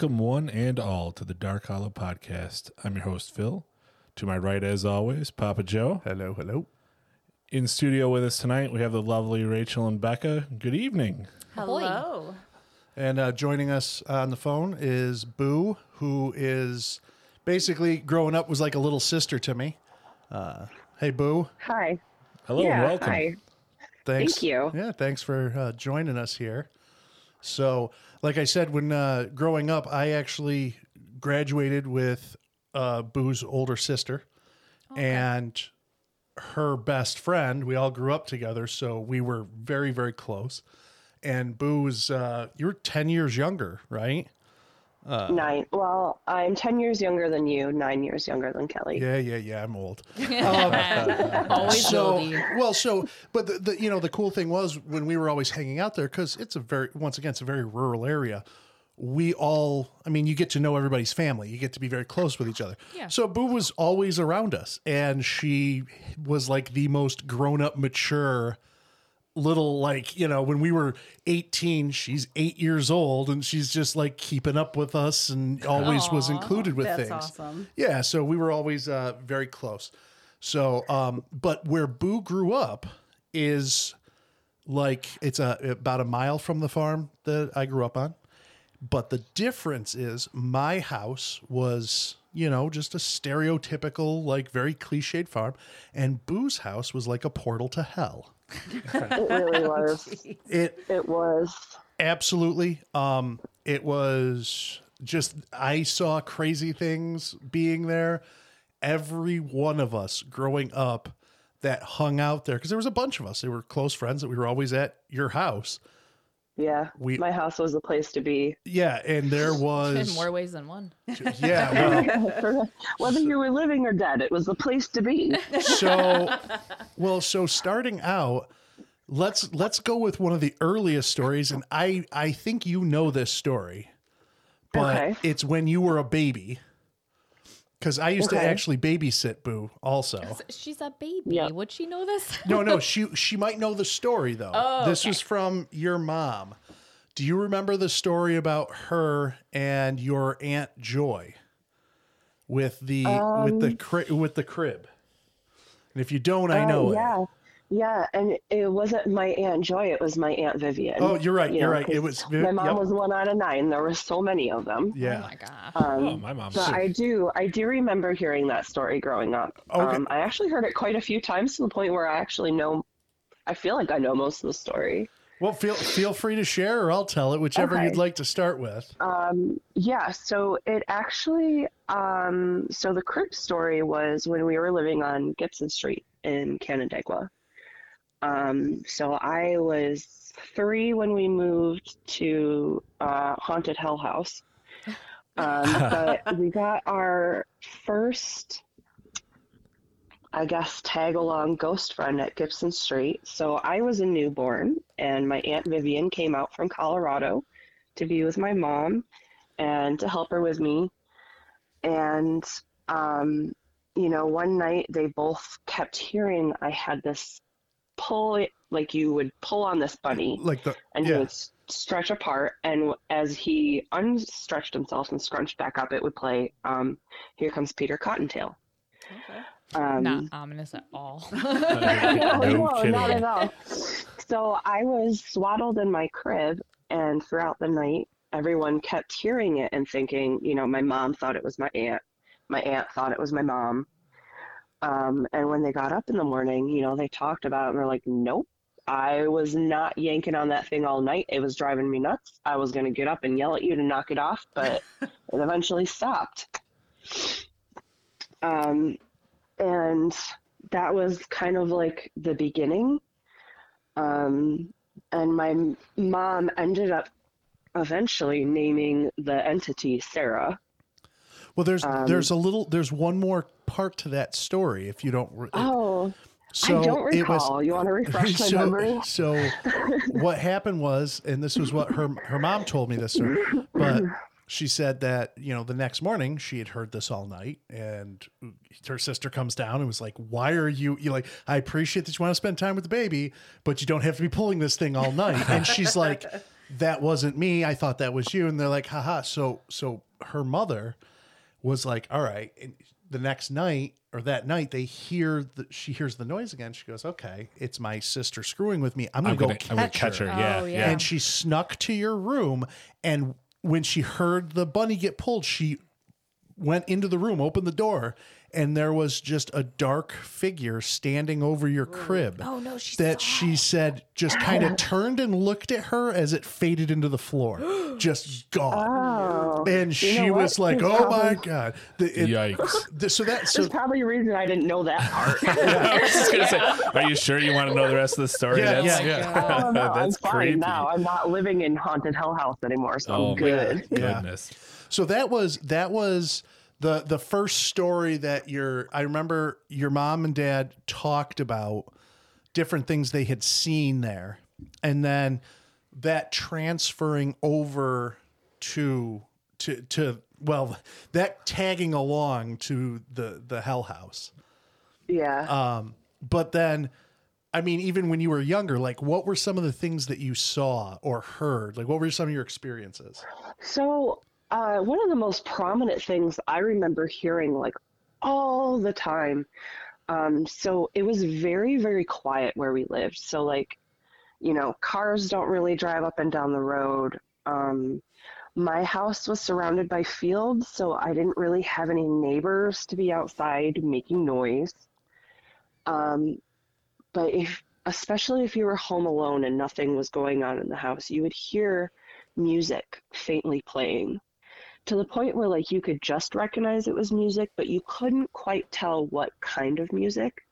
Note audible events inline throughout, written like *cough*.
Welcome, one and all, to the Dark Hollow Podcast. I'm your host, Phil. To my right, as always, Papa Joe. Hello, hello. In studio with us tonight, we have the lovely Rachel and Becca. Good evening. Hello. And uh, joining us on the phone is Boo, who is basically growing up was like a little sister to me. Uh, hey, Boo. Hi. Hello yeah, and welcome. Hi. Thanks. Thank you. Yeah, thanks for uh, joining us here. So, like I said, when uh, growing up, I actually graduated with uh, Boo's older sister and her best friend. We all grew up together, so we were very, very close. And Boo was, uh, you're 10 years younger, right? Uh, nine. Well, I'm 10 years younger than you, nine years younger than Kelly. Yeah, yeah, yeah. I'm old. *laughs* Always *laughs* so will be. well so but the, the you know the cool thing was when we were always hanging out there because it's a very once again it's a very rural area we all i mean you get to know everybody's family you get to be very close with each other Yeah. so boo was always around us and she was like the most grown-up mature little like you know when we were 18 she's eight years old and she's just like keeping up with us and always was included with that's things awesome. yeah, so we were always uh, very close. So, um, but where Boo grew up is like it's a about a mile from the farm that I grew up on. But the difference is my house was, you know, just a stereotypical, like very cliched farm, and Boo's house was like a portal to hell. It really *laughs* was. It It was. Absolutely. Um, it was just I saw crazy things being there. Every one of us growing up that hung out there because there was a bunch of us. They were close friends that we were always at your house. Yeah. We- My house was the place to be. Yeah, and there *laughs* was In more ways than one. *laughs* yeah. Well, *laughs* Whether you were living or dead, it was the place to be. so well, so starting out, let's let's go with one of the earliest stories, and I I think you know this story, but Okay. it's when you were a baby. Because I used to actually babysit Boo also. She's a baby. Yep. Would she know this? No, no, *laughs* she she might know the story though. Oh, this okay. was from your mom. Do you remember the story about her and your aunt Joy with the with the cri- with the crib? And if you don't, I Uh, know it. Yeah. Yeah. And it wasn't my Aunt Joy, it was my Aunt Vivian. Oh, you're right. You You're know, right. It 'cause was My mom yep. was one out of nine. There were so many of them. Yeah. Oh my gosh. Um, Oh, my mom. But I do, I do remember hearing that story growing up. Okay. Um, I actually heard it quite a few times to the point where I actually know. I feel like I know most of the story. Well, feel feel free to share, or I'll tell it, whichever Okay. you'd like to start with. Um, yeah, so it actually, um, so the crib story was when we were living on Gibson Street in Canandaigua. Um, so I was three when we moved to uh, Haunted Hell House. Um, *laughs* but we got our first, I guess, tag along ghost friend at Gibson Street. So I was a newborn, and my Aunt Vivian came out from Colorado to be with my mom and to help her with me. And, um, you know, one night they both kept hearing I had this pull, it like you would pull on this bunny Like the and he would stretch apart. And as he unstretched himself and scrunched back up, it would play um, Here Comes Peter Cottontail. Um, Not ominous at all. *laughs* *laughs* no, no no, not at all. So I was swaddled in my crib, and throughout the night, everyone kept hearing it and thinking, you know, my mom thought it was my aunt. My aunt thought it was my mom. Um, and when they got up in the morning, you know, they talked about it and they're like, nope. I was not yanking on that thing all night. It was driving me nuts. I was going to get up and yell at you to knock it off, but *laughs* it eventually stopped. Um, and that was kind of like the beginning. Um, and my mom ended up eventually naming the entity Sarah. Well, there's um, there's a little there's one more part to that story if you don't. re- Oh, so I don't it was- recall. you want to refresh my *laughs* so, memory? so what happened was, and this was what her her mom told me this story, but she said that you know the next morning she had heard this all night, and her sister comes down and was like, "Why are you? You like? I appreciate that you want to spend time with the baby, but you don't have to be pulling this thing all night." And she's like. that wasn't me. I thought that was you. And they're like, haha. So, so her mother was like, all right. And the next night or that night, they hear the, she hears the noise again. She goes, okay, it's my sister screwing with me. I'm going I'm to go gonna, catch, I'm gonna catch her. her. Yeah, Oh, yeah. yeah. And she snuck to your room. And when she heard the bunny get pulled, she went into the room, opened the door, and there was just a dark figure standing over your crib. Oh, no, she that saw she said just kind of *gasps* turned and looked at her as it faded into the floor, *gasps* just gone. Oh, And she know was like, There's "Oh my god!" The, it- Yikes. *laughs* the- so that so There's probably a reason I didn't know that part. *laughs* I was just gonna say, *laughs* are you sure you want to know the rest of the story? Yeah, That's, yeah, oh yeah. Oh, no, I'm that's fine now. I'm not living in haunted hell house anymore, so Oh I'm good. my Yeah. goodness. So that was that was the the first story that your I remember your mom and dad talked about different things they had seen there, and then that transferring over to to to well that tagging along to the the Hell House. Yeah. Um, but then. I mean, even when you were younger, like what were some of the things that you saw or heard? Like, what were some of your experiences? So, uh, one of the most prominent things I remember hearing like all the time. Um, so it was very, very quiet where we lived. So, like, you know, cars don't really drive up and down the road. Um, my house was surrounded by fields, so I didn't really have any neighbors to be outside making noise. Um, but if, especially if you were home alone and nothing was going on in the house, you would hear music faintly playing to the point where like you could just recognize it was music but you couldn't quite tell what kind of music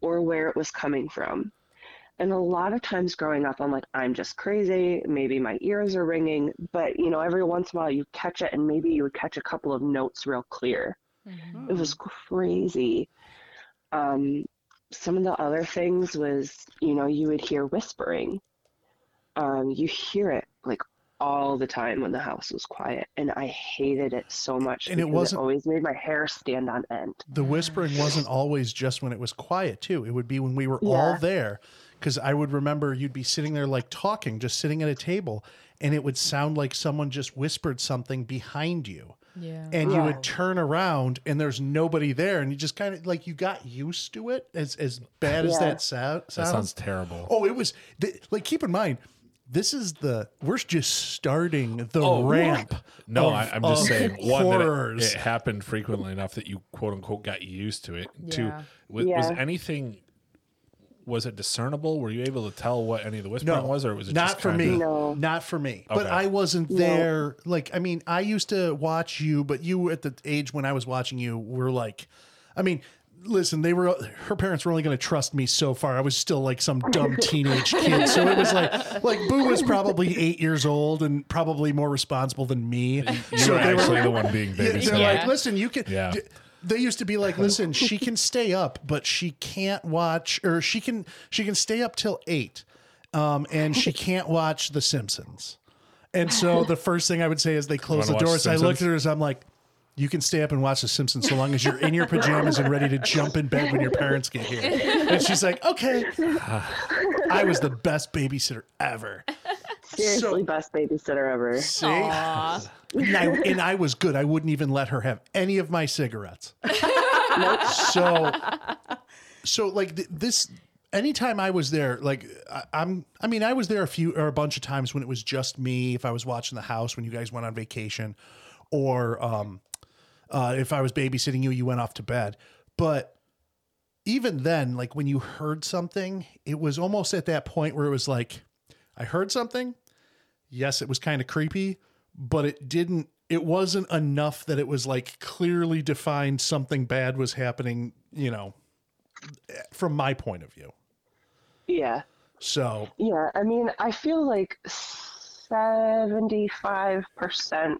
or where it was coming from. And a lot of times growing up i'm like i'm just crazy. Maybe my ears are ringing. But you know every once in a while you catch it and maybe you would catch a couple of notes real clear. It was crazy. Um, some of the other things was you know you would hear whispering. Um, you hear it like all the time when the house was quiet and i hated it so much And it wasn't- always made my hair stand on end. The whispering wasn't always just when it was quiet too. It would be when we were all there because i would remember you'd be sitting there like talking just sitting at a table and it would sound like someone just whispered something behind you. Yeah. and you would turn around and there's nobody there and you just kind of like you got used to it as as bad as that sound That sounds sounds. terrible. oh it was th- like keep in mind this is the we're just starting the Oh, ramp No, of- I, I'm just of saying one that it- it, happened frequently enough that you quote unquote got used to it. Yeah. was, was Yeah. anything was it discernible? Were you able to tell what any of the whispering was, or was it not just for kinda- me No. not for me but i wasn't there like i mean i used to watch you but you at the age when i was watching you were like i mean listen they were her parents were only going to trust me so far i was still like some dumb teenage kid so it was like *laughs* like boo was probably eight years old and probably more responsible than me You so were they were actually the one being yeah, babysat. they're Yeah. like, listen, you can. Yeah. d- They used to be like, listen, she can stay up, but she can't watch, or she can she can stay up till eight, um, and she can't watch The Simpsons. And so the first thing I would say is they close the wanna watch doors. I Simpsons? looked at her as I'm like. You can stay up and watch The Simpsons so long as you're in your *laughs* pajamas and ready to jump in bed when your parents get here. And she's like, okay. *sighs* I was the best babysitter ever. seriously best babysitter ever See? And I, and I was good. I wouldn't even let her have any of my cigarettes. So, so like th- this. Anytime I was there, like I, I'm, I mean, I was there a few or a bunch of times when it was just me. If I was watching the house when you guys went on vacation, or um, uh, if I was babysitting you, you went off to bed. But even then, like when you heard something, it was almost at that point where it was like, I heard something. Yes, it was kind of creepy, but it didn't, it wasn't enough that it was like clearly defined something bad was happening, you know, from my point of view. yeah So, Yeah, I mean, I feel like 75%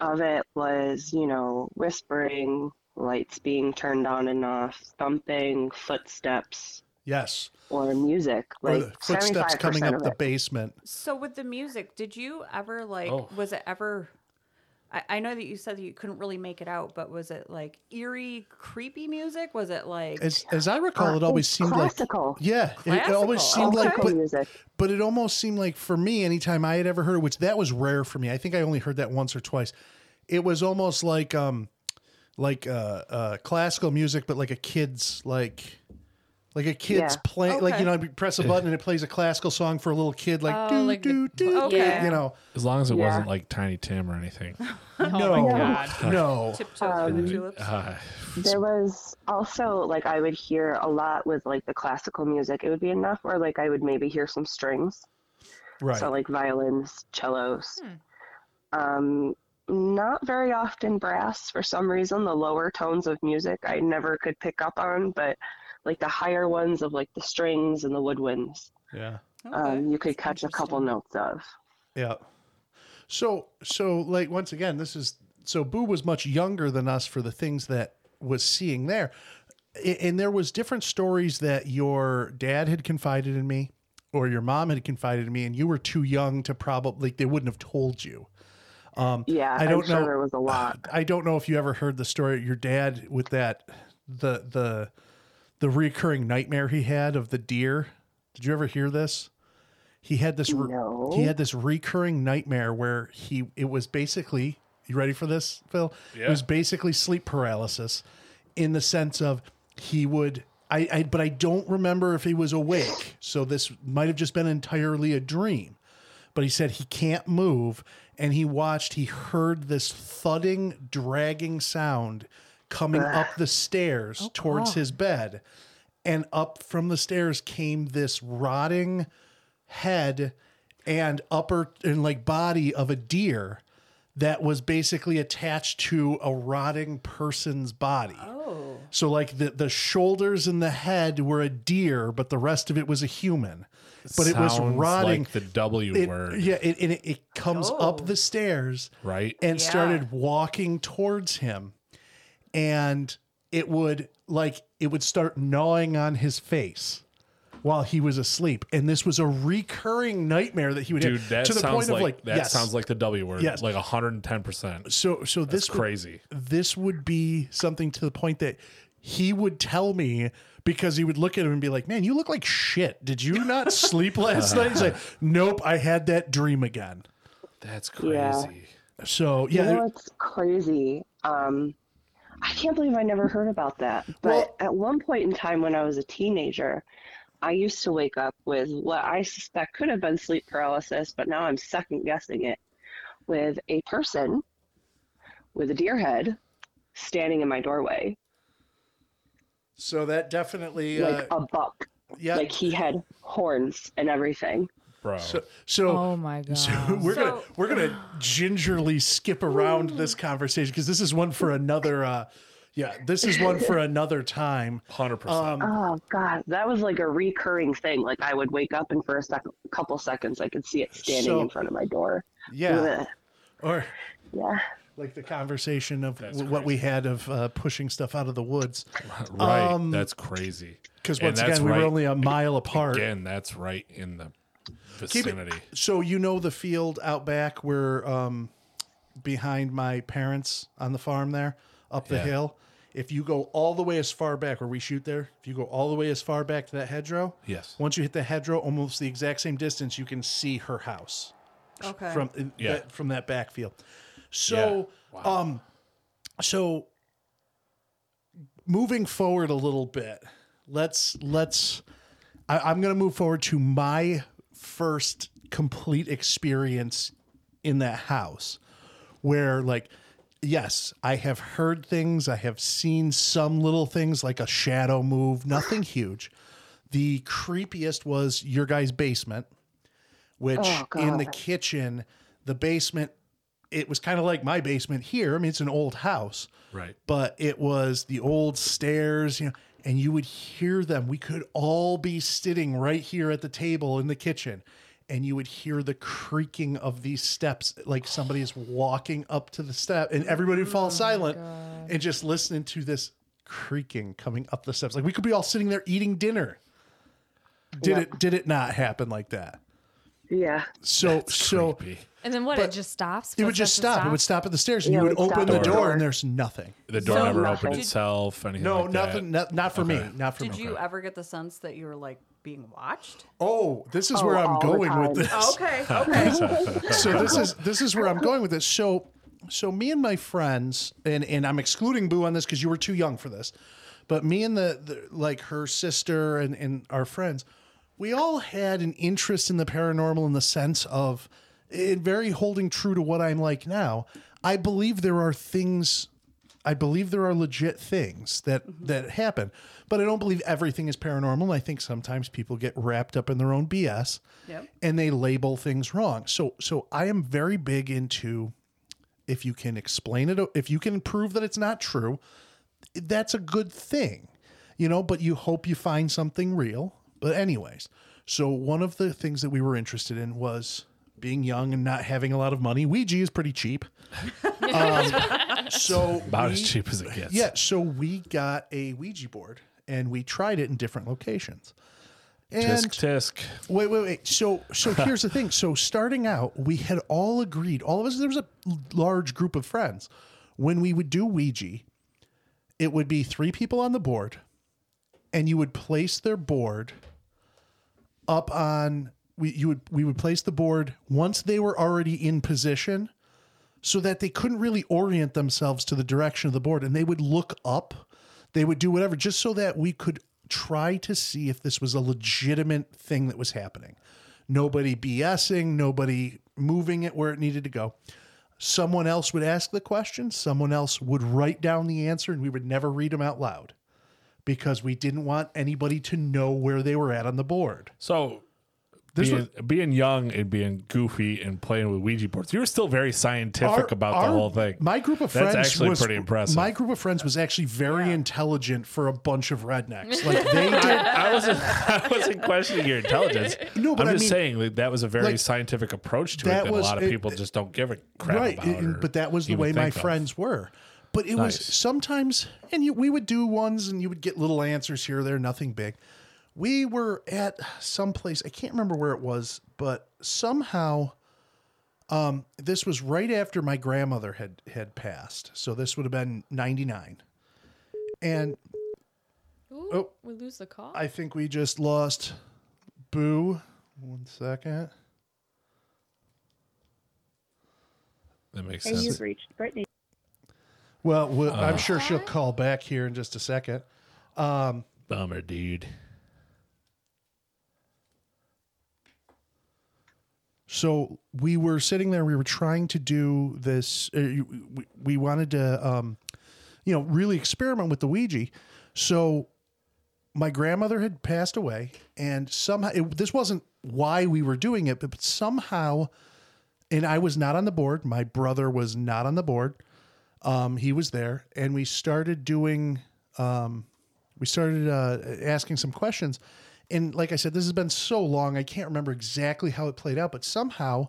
of it was, you know, whispering, lights being turned on and off, thumping, footsteps, yes. or music. Like the footsteps coming up the basement. So with the music, did you ever like Oh. was it ever I, I know that you said that you couldn't really make it out, but was it like eerie, creepy music? Was it like As as I recall, it always It's seemed classical. like yeah, it, it always Classical. seemed like but music. but it almost seemed like for me, anytime I had ever heard it, which that was rare for me. I think I only heard that once or twice. It was almost like um like uh uh classical music, but like a kid's like like a kid's Yeah. play like you Okay. know you press a button and it plays a classical song for a little kid like Oh, do like the- do do Okay. you know As long as it Yeah. wasn't like Tiny Tim or anything. *laughs* no Oh my God. *laughs* no tiptoe through the tulips? Uh, There was also like I would hear a lot with like the classical music. It would be enough or like I would maybe hear some strings. right So like violins, cellos. Um, not very often brass for some reason. The lower tones of music I never could pick up on, but like the higher ones of like the strings and the woodwinds, yeah um, you could catch a couple notes of. Yeah. So so like once again, this is so Boo was much younger than us for the things that was seeing there. And there was different stories that your dad had confided in me or your mom had confided in me and you were too young to probably they wouldn't have told you. Um, yeah, I I'm don't sure know- there was a lot. *sighs* I don't know if you ever heard the story your dad with that the the the recurring nightmare he had of the deer. Did you ever hear this? He had this re- No. he had this recurring nightmare where he it was basically you ready for this, Phil? Yeah. It was basically sleep paralysis in the sense of he would I, I but I don't remember if he was awake. So this might have just been entirely a dream but he said he can't move and he watched he heard this thudding dragging sound coming up the stairs oh, towards his bed and up from the stairs came this rotting head and upper and like body of a deer that was basically attached to a rotting person's body. Oh. So like the the shoulders and the head were a deer, but the rest of it was a human. But it was rotting. Like the W It- word. Yeah, it, and it, it comes Oh. up the stairs Right. and Yeah. started walking towards him. And it would like it would start gnawing on his face while he was asleep. And this was a recurring nightmare that he would Dude, have that to the sounds point like, of like that yes. sounds like the W word. Yes. Like 110%. so so That's this would- crazy. this would be something to the point that he would tell me because he would look at him and be like, "Man, you look like shit. Did you not *laughs* sleep last night?" He's like, "Nope, I had that dream again." That's crazy. Yeah. So You yeah, know what's crazy? Um, I can't believe I never heard about that. But Well- at one point in time when I was a teenager, I used to wake up with what I suspect could have been sleep paralysis, but now I'm second guessing it with a person with a deer head standing in my doorway, so that definitely like uh, a buck. yeah. Like he had horns and everything. Bro. so so Oh my god. *laughs* So we're gonna we're gonna gingerly skip around this conversation because this is one for another. uh Yeah, this is one for another time. 100%. Um, Oh God, that was like a recurring thing. Like I would wake up and for a sec- couple seconds I could see it standing So- in front of my door. yeah, Ugh. or Yeah. like the conversation of That's w- what we had of uh, pushing stuff out of the woods. right. um, that's crazy. Because once that's again, we were only a mile apart. Again, that's right in the Keep it- So you know the field out back where um behind my parents on the farm there, up the Yeah. hill. If you go all the way as far back where we shoot there, if you go all the way as far back to that hedgerow, Yes. once you hit the hedgerow, almost the exact same distance, you can see her house Okay. from Yeah. that, from that backfield. So, um, so moving forward a little bit, let's let's. I, I'm going to move forward to my first complete experience in that house, where like. Yes, I have heard things. I have seen some little things like a shadow move, nothing *sighs* huge. The creepiest was your guy's basement, which Oh, in the kitchen, the basement, it was kind of like my basement here. I mean, it's an old house, Right. but it was the old stairs, you know, and you would hear them. We could all be sitting right here at the table in the kitchen, and you would hear the creaking of these steps, like somebody is walking up to the step, and everybody would fall oh silent and just listening to this creaking coming up the steps. Like we could be all sitting there eating dinner. Did Yep. it? Did it not happen like that? Yeah. So That's so creepy. And then what? But it just stops. It would just that stop. It would stop at the stairs, and Yeah, you it would would open stop the door, door. and there's nothing. The door So never nothing. opened Did- itself. Anything No, like nothing. That. Not, not for Okay. me. Not for Did me. you ever get the sense that you were like being watched? Oh, this is Oh, where I'm all the going with time. this. Okay, okay. *laughs* so this is this is where I'm going with this. So so me and my friends, and and I'm excluding Boo on this because you were too young for this, but me and the, the like her sister and and our friends, we all had an interest in the paranormal in the sense of it very holding true to what I'm like now. I believe there are things. I believe there are legit things that mm-hmm. that happen, but I don't believe everything is paranormal. I think sometimes people get wrapped up in their own BS Yep. and they label things wrong. So so I am very big into if you can explain it if you can prove that it's not true, that's a good thing. You know, but you hope you find something real. But anyways, so one of the things that we were interested in was being young and not having a lot of money. Ouija is pretty cheap. *laughs* Um, so About we- as cheap as it gets. yeah, so we got a Ouija board and we tried it in different locations. And Tisk tisk. Wait, wait, wait. So, so *laughs* here's the thing. So, starting out, we had all agreed. All of us. There was a large group of friends. When we would do Ouija, it would be three people on the board, and you would place their board up on. We you would we would place the board once they were already in position, so that they couldn't really orient themselves to the direction of the board, and they would look up. They would do whatever just so that we could try to see if this was a legitimate thing that was happening. Nobody BSing, nobody moving it where it needed to go. Someone else would ask the question, someone else would write down the answer, and we would never read them out loud because we didn't want anybody to know where they were at on the board. So This being, being young and being goofy and playing with Ouija boards, you were still very scientific Our- about our- the whole thing. My group of That's friends actually was pretty impressive. My group of friends was actually very intelligent for a bunch of rednecks. *laughs* Like they did. I wasn't. *laughs* I wasn't questioning your intelligence. No, but I'm I just mean- saying like, that was a very like, scientific approach to it that that was- a lot of it- people just don't give a crap right about. and- but that was the way my of. friends were but it was sometimes and you, we would do ones and you would get little answers here or there nothing big we were at some place i can't remember where it was but somehow um, this was right after my grandmother had had passed so this would have been 99 and Ooh, Oh. we lose the call. i think we just lost boo one second That makes And sense. you've reached Brittany. well we i'm Uh. sure she'll call back here in just a second um, Bummer, dude. So we were sitting there we were trying to do this uh, we, we wanted to um you know really experiment with the ouija so my grandmother had passed away and somehow it, this wasn't why we were doing it but somehow and i was not on the board my brother was not on the board um he was there and we started doing um we started uh, asking some questions. And like I said, this has been so long, I can't remember exactly how it played out, but somehow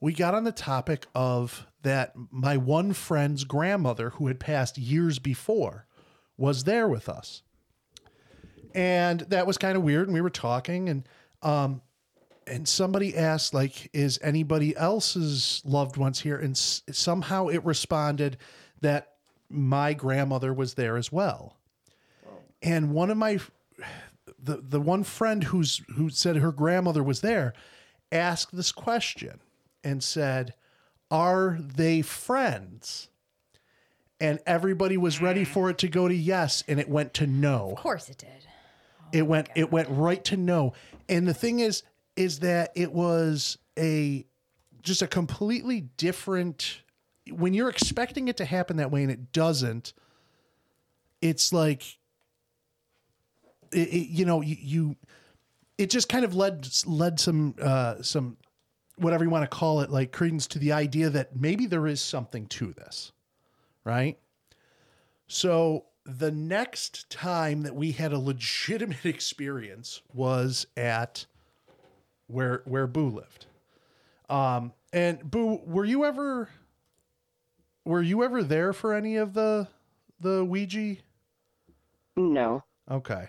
we got on the topic of that my one friend's grandmother, who had passed years before, was there with us. And that was kind of weird. And we were talking, and um, and somebody asked, like, is anybody else's loved ones here? And s- somehow it responded that my grandmother was there as well and one of my the the one friend who's who said her grandmother was there asked this question and said are they friends? And everybody was ready mm. for it to go to yes and it went to no. Of course it did. it went oh it went right to no. And the thing is is that it was a just a completely different when you're expecting it to happen that way and it doesn't it's like it, it- you know you, you it just kind of led led some uh some whatever you want to call it like credence to the idea that maybe there is something to this right so the next time that we had a legitimate *laughs* experience was at where where Boo lived. Um and Boo, were you ever were you ever there for any of the the Ouija? No. Okay.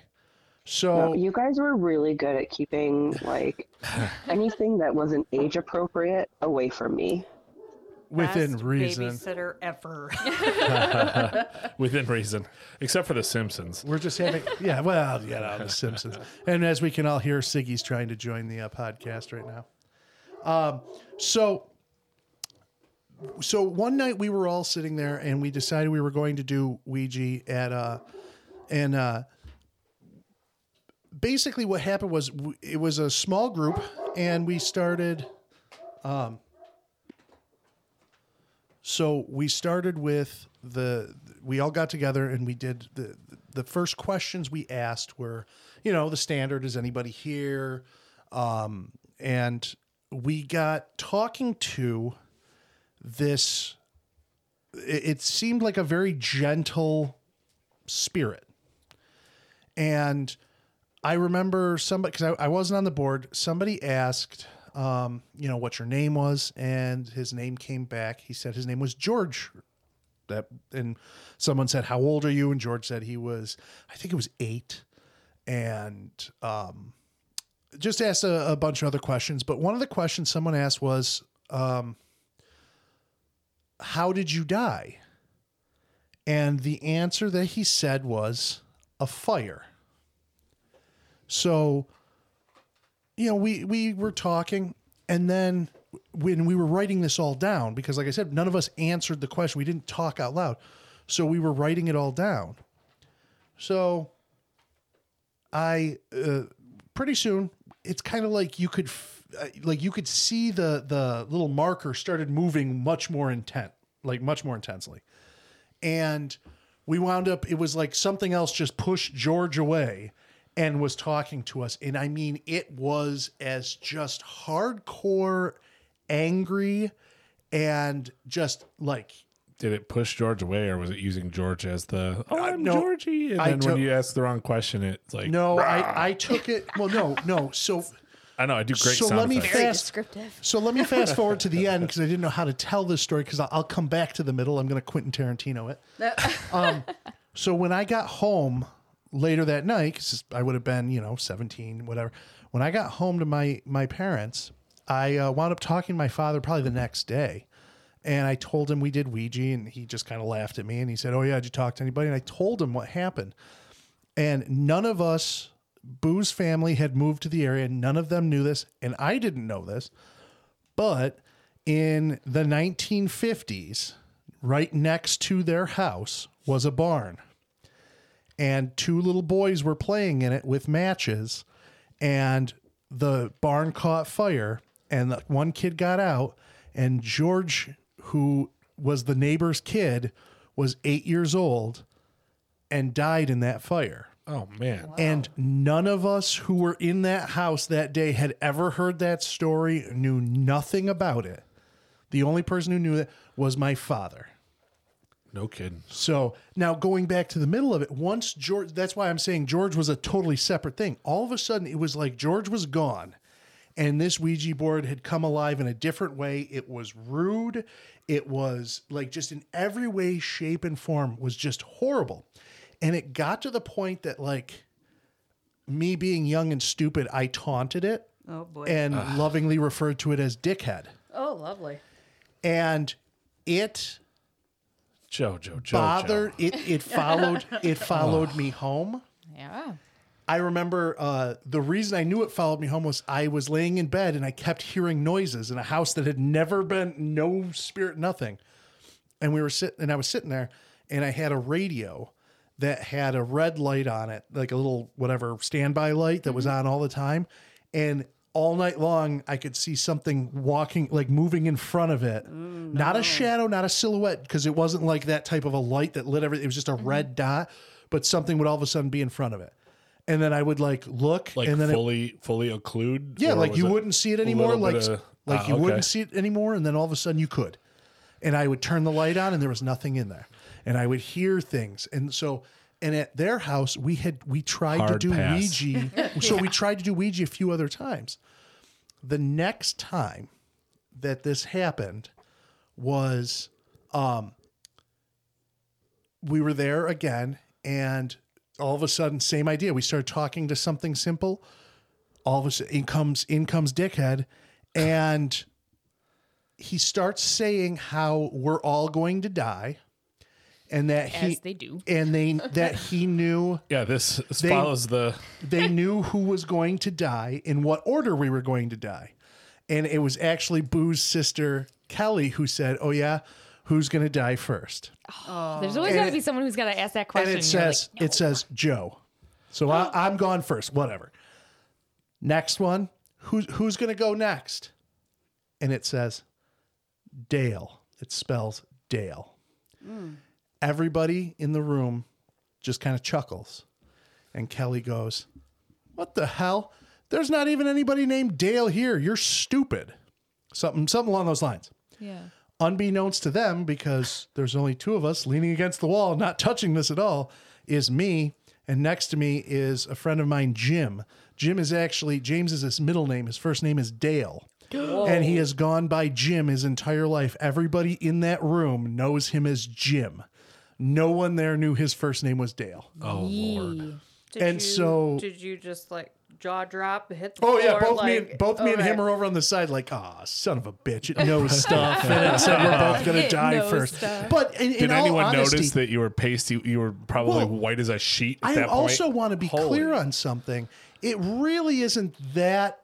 So No, you guys were really good at keeping like *laughs* anything that wasn't age appropriate away from me. within Best reason, babysitter ever. *laughs* *laughs* Within reason, except for The Simpsons. we're just having yeah. Well, you know, The Simpsons, and as we can all hear, Siggy's trying to join the uh, podcast right now. Um, so. So one night we were all sitting there and we decided we were going to do Ouija at uh and uh basically what happened was it was a small group and we started um so we started with the we all got together and we did the the first questions we asked were you know the standard is anybody here? Um and we got talking to this it, it seemed like a very gentle spirit. And I remember somebody because I, I wasn't on the board. Somebody asked, um, you know, what your name was, and his name came back. He said his name was George. That and someone said, "How old are you?" And George said he was, I think it was eight, and um, just asked a, a bunch of other questions. But one of the questions someone asked was, um, "How did you die?" And the answer that he said was a fire. So, you know, we we were talking, and then when we were writing this all down, because like I said, none of us answered the question. We didn't talk out loud, so we were writing it all down. So, I uh, pretty soon it's kind of like you could f- uh, like you could see the the little marker started moving much more intent, like much more intensely, and we wound up. It was like something else just pushed George away and was talking to us. And I mean, it was as just hardcore angry and just like Did it push George away, or was it using George as the "Oh, I'm no, Georgie"? And I then when you ask the wrong question, it's like no, "Rah." I, I took it. Well, no, no. So, I know I do great So sound let me effects. Fast- descriptive. so let me fast forward to the end because I didn't know how to tell this story because I'll, I'll come back to the middle. I'm going to Quentin Tarantino it. *laughs* um, so when I got home later that night, because I would have been, you know, 17, whatever. When I got home to my my parents, I uh, wound up talking to my father probably the next day. And I told him we did Ouija, and he just kind of laughed at me. And he said, "Oh yeah, did you talk to anybody?" And I told him what happened. And none of us, Boo's family, had moved to the area. None of them knew this, and I didn't know this. But in the 1950s, right next to their house was a barn, and two little boys were playing in it with matches, and the barn caught fire, and the one kid got out, and George, who was the neighbor's kid, was eight years old and died in that fire. Oh man, And none of us who were in that house that day had ever heard that story, knew nothing about it. The only person who knew it was my father. No kidding. So now going back to the middle of it, once George, that's why I'm saying George was a totally separate thing. All of a sudden, it was like George was gone. And this Ouija board had come alive in a different way. It was rude. It was like just in every way, shape, and form was just horrible. And it got to the point that, like, me being young and stupid, I taunted it Oh boy. and lovingly referred to it as dickhead. oh, lovely. And it Jojo, Jojo. bothered it it followed it *laughs* followed me home. Yeah. i remember uh, the reason i knew it followed me home was i was laying in bed and i kept hearing noises in a house that had never been no spirit nothing. And we were sitting and i was sitting there and i had a radio that had a red light on it like a little whatever standby light that was on all the time. And all night long i could see something walking like moving in front of it not a shadow not a silhouette because it wasn't like that type of a light that lit everything it was just a red dot but something would all of a sudden be in front of it and then i would like look like and then it, fully, fully occlude. yeah, like you wouldn't see it anymore. Like of- like Ah, you okay. wouldn't see it anymore, and then all of a sudden you could. And I would turn the light on, and there was nothing in there, and I would hear things. And so, and at their house, we had we tried to do pass. Ouija. *laughs* So we tried to do Ouija a few other times. The next time that this happened was, um, we were there again, and all of a sudden, same idea. We started talking to something simple. All of a sudden, in comes in comes Dickhead, and he starts saying how we're all going to die, and that he As they do. and they that he *laughs* knew Yeah, this, this They- follows the. they knew who was going to die in what order we were going to die. And it was actually Boo's sister, Kelly, who said, Oh, yeah, who's going to die first? Oh, there's oh. always And got to it- be someone who's got to ask that And question. it and you're says, like, It says Joe. So I, oh. I'm gone first, whatever. Next one, who's, who's going to go next? And it says Dale. It spells Dale. Hmm. Everybody in the room just kind of chuckles. And Kelly goes, What the hell? There's not even anybody named Dale here. You're stupid. Something something along those lines. yeah. Unbeknownst to them, because there's only two of us leaning against the wall, not touching this at all, is me. And next to me is a friend of mine, Jim. Jim is actually James is his middle name. His first name is Dale. *gasps* And he has gone by Jim his entire life. Everybody in that room knows him as Jim. No one there knew his first name was Dale. Oh, Lord. Did And you, so- did you just like jaw drop, hit the Oh yeah, floor, both me, and, both me and okay. him are over on the side, like, ah, son of a bitch, it knows *laughs* stuff, and it said we're both *laughs* gonna It die knows first. stuff. But in, in Did all anyone honesty, notice that you were pasty? You were probably Well, white as a sheet at I that point. also want to be Holy- clear on something. It really isn't that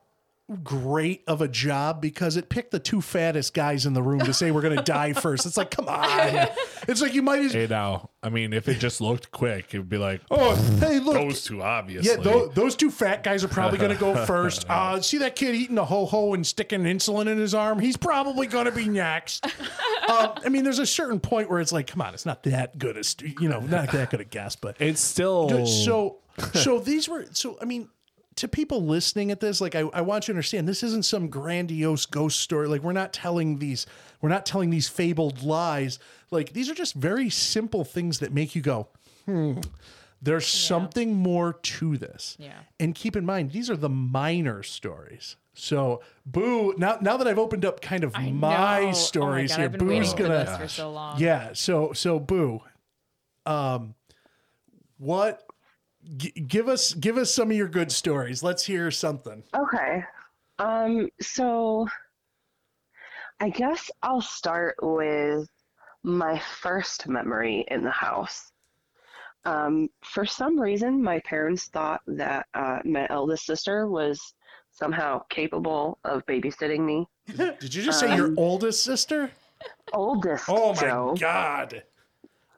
great of a job because it picked the two fattest guys in the room to say we're gonna *laughs* die first. It's like, come on. It's like you might as Hey, now, I mean, if it just looked quick, it would be like, Oh, hey, look. those two, obviously. Yeah, those, those two fat guys are probably going to go *laughs* first. Uh, see that kid eating a ho ho and sticking insulin in his arm? He's probably going to be next. *laughs* um, I mean, there's a certain point where it's like, come on, it's not that good a, st- you know, not that good a guess, but it's still so, so these were, so, I mean, to people listening at this, like, I, I want you to understand, this isn't some grandiose ghost story. Like, we're not telling these, we're not telling these fabled lies. Like, these are just very simple things that make you go, hmm, there's something more to this. Yeah. And keep in mind, these are the minor stories. So, Boo, now now that I've opened up kind of I my know. Oh my stories God, here, I've been waiting Boo's gonna so long. yeah. So so Boo, um, what? G- give us give us some of your good stories. Let's hear something. Okay. Um, so I guess I'll start with my first memory in the house. Um, for some reason, my parents thought that uh, my eldest sister was somehow capable of babysitting me. *laughs* Did you just say your Um, oldest sister? Oldest, Oh my Joe. god!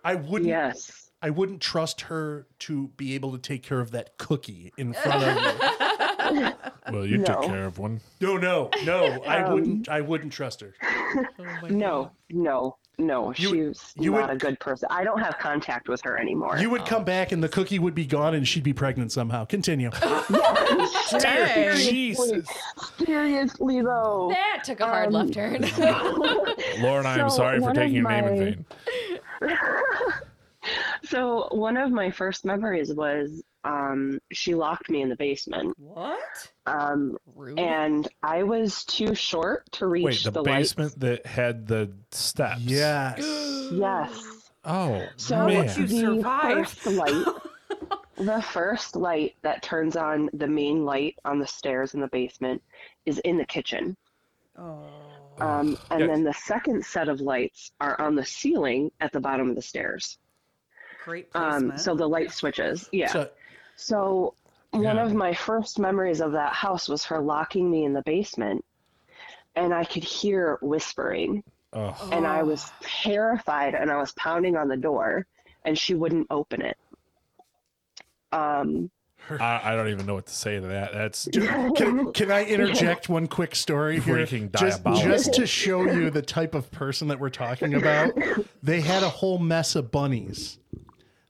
I wouldn't. Yes. I wouldn't trust her to be able to take care of that cookie in front of me. *laughs* well, you took care of one. No, no, no. I Um, wouldn't. I wouldn't trust her. No, no, no. You- She's you not would- a good person. I don't have contact with her anymore. You would come back and the cookie would be gone and she'd be pregnant somehow. Continue. *laughs* Dang. Jesus. Seriously, though. That took a hard Um, left turn. Lauren, I am *laughs* So, sorry for taking your of name in vain. So one of my first memories was um, she locked me in the basement, What? um, Rude. and I was too short to reach Wait, the, the, basement that had the steps. yes. *gasps* Yes. Oh, So man. you the survived? first light, *laughs* the first light that turns on the main light on the stairs in the basement is in the kitchen. Oh. Um, and Yes. then the second set of lights are on the ceiling at the bottom of the stairs. Great placement. Um, so the light switches. Yeah. So, So one Yeah. of my first memories of that house was her locking me in the basement, and I could hear whispering, Oh, and I was terrified, and I was pounding on the door, and she wouldn't open it. Um, I, I don't even know what to say to that. That's *laughs* can, can I interject *laughs* one quick story here? Freaking just, diabolical. just to show you the type of person that we're talking about. They had a whole mess of bunnies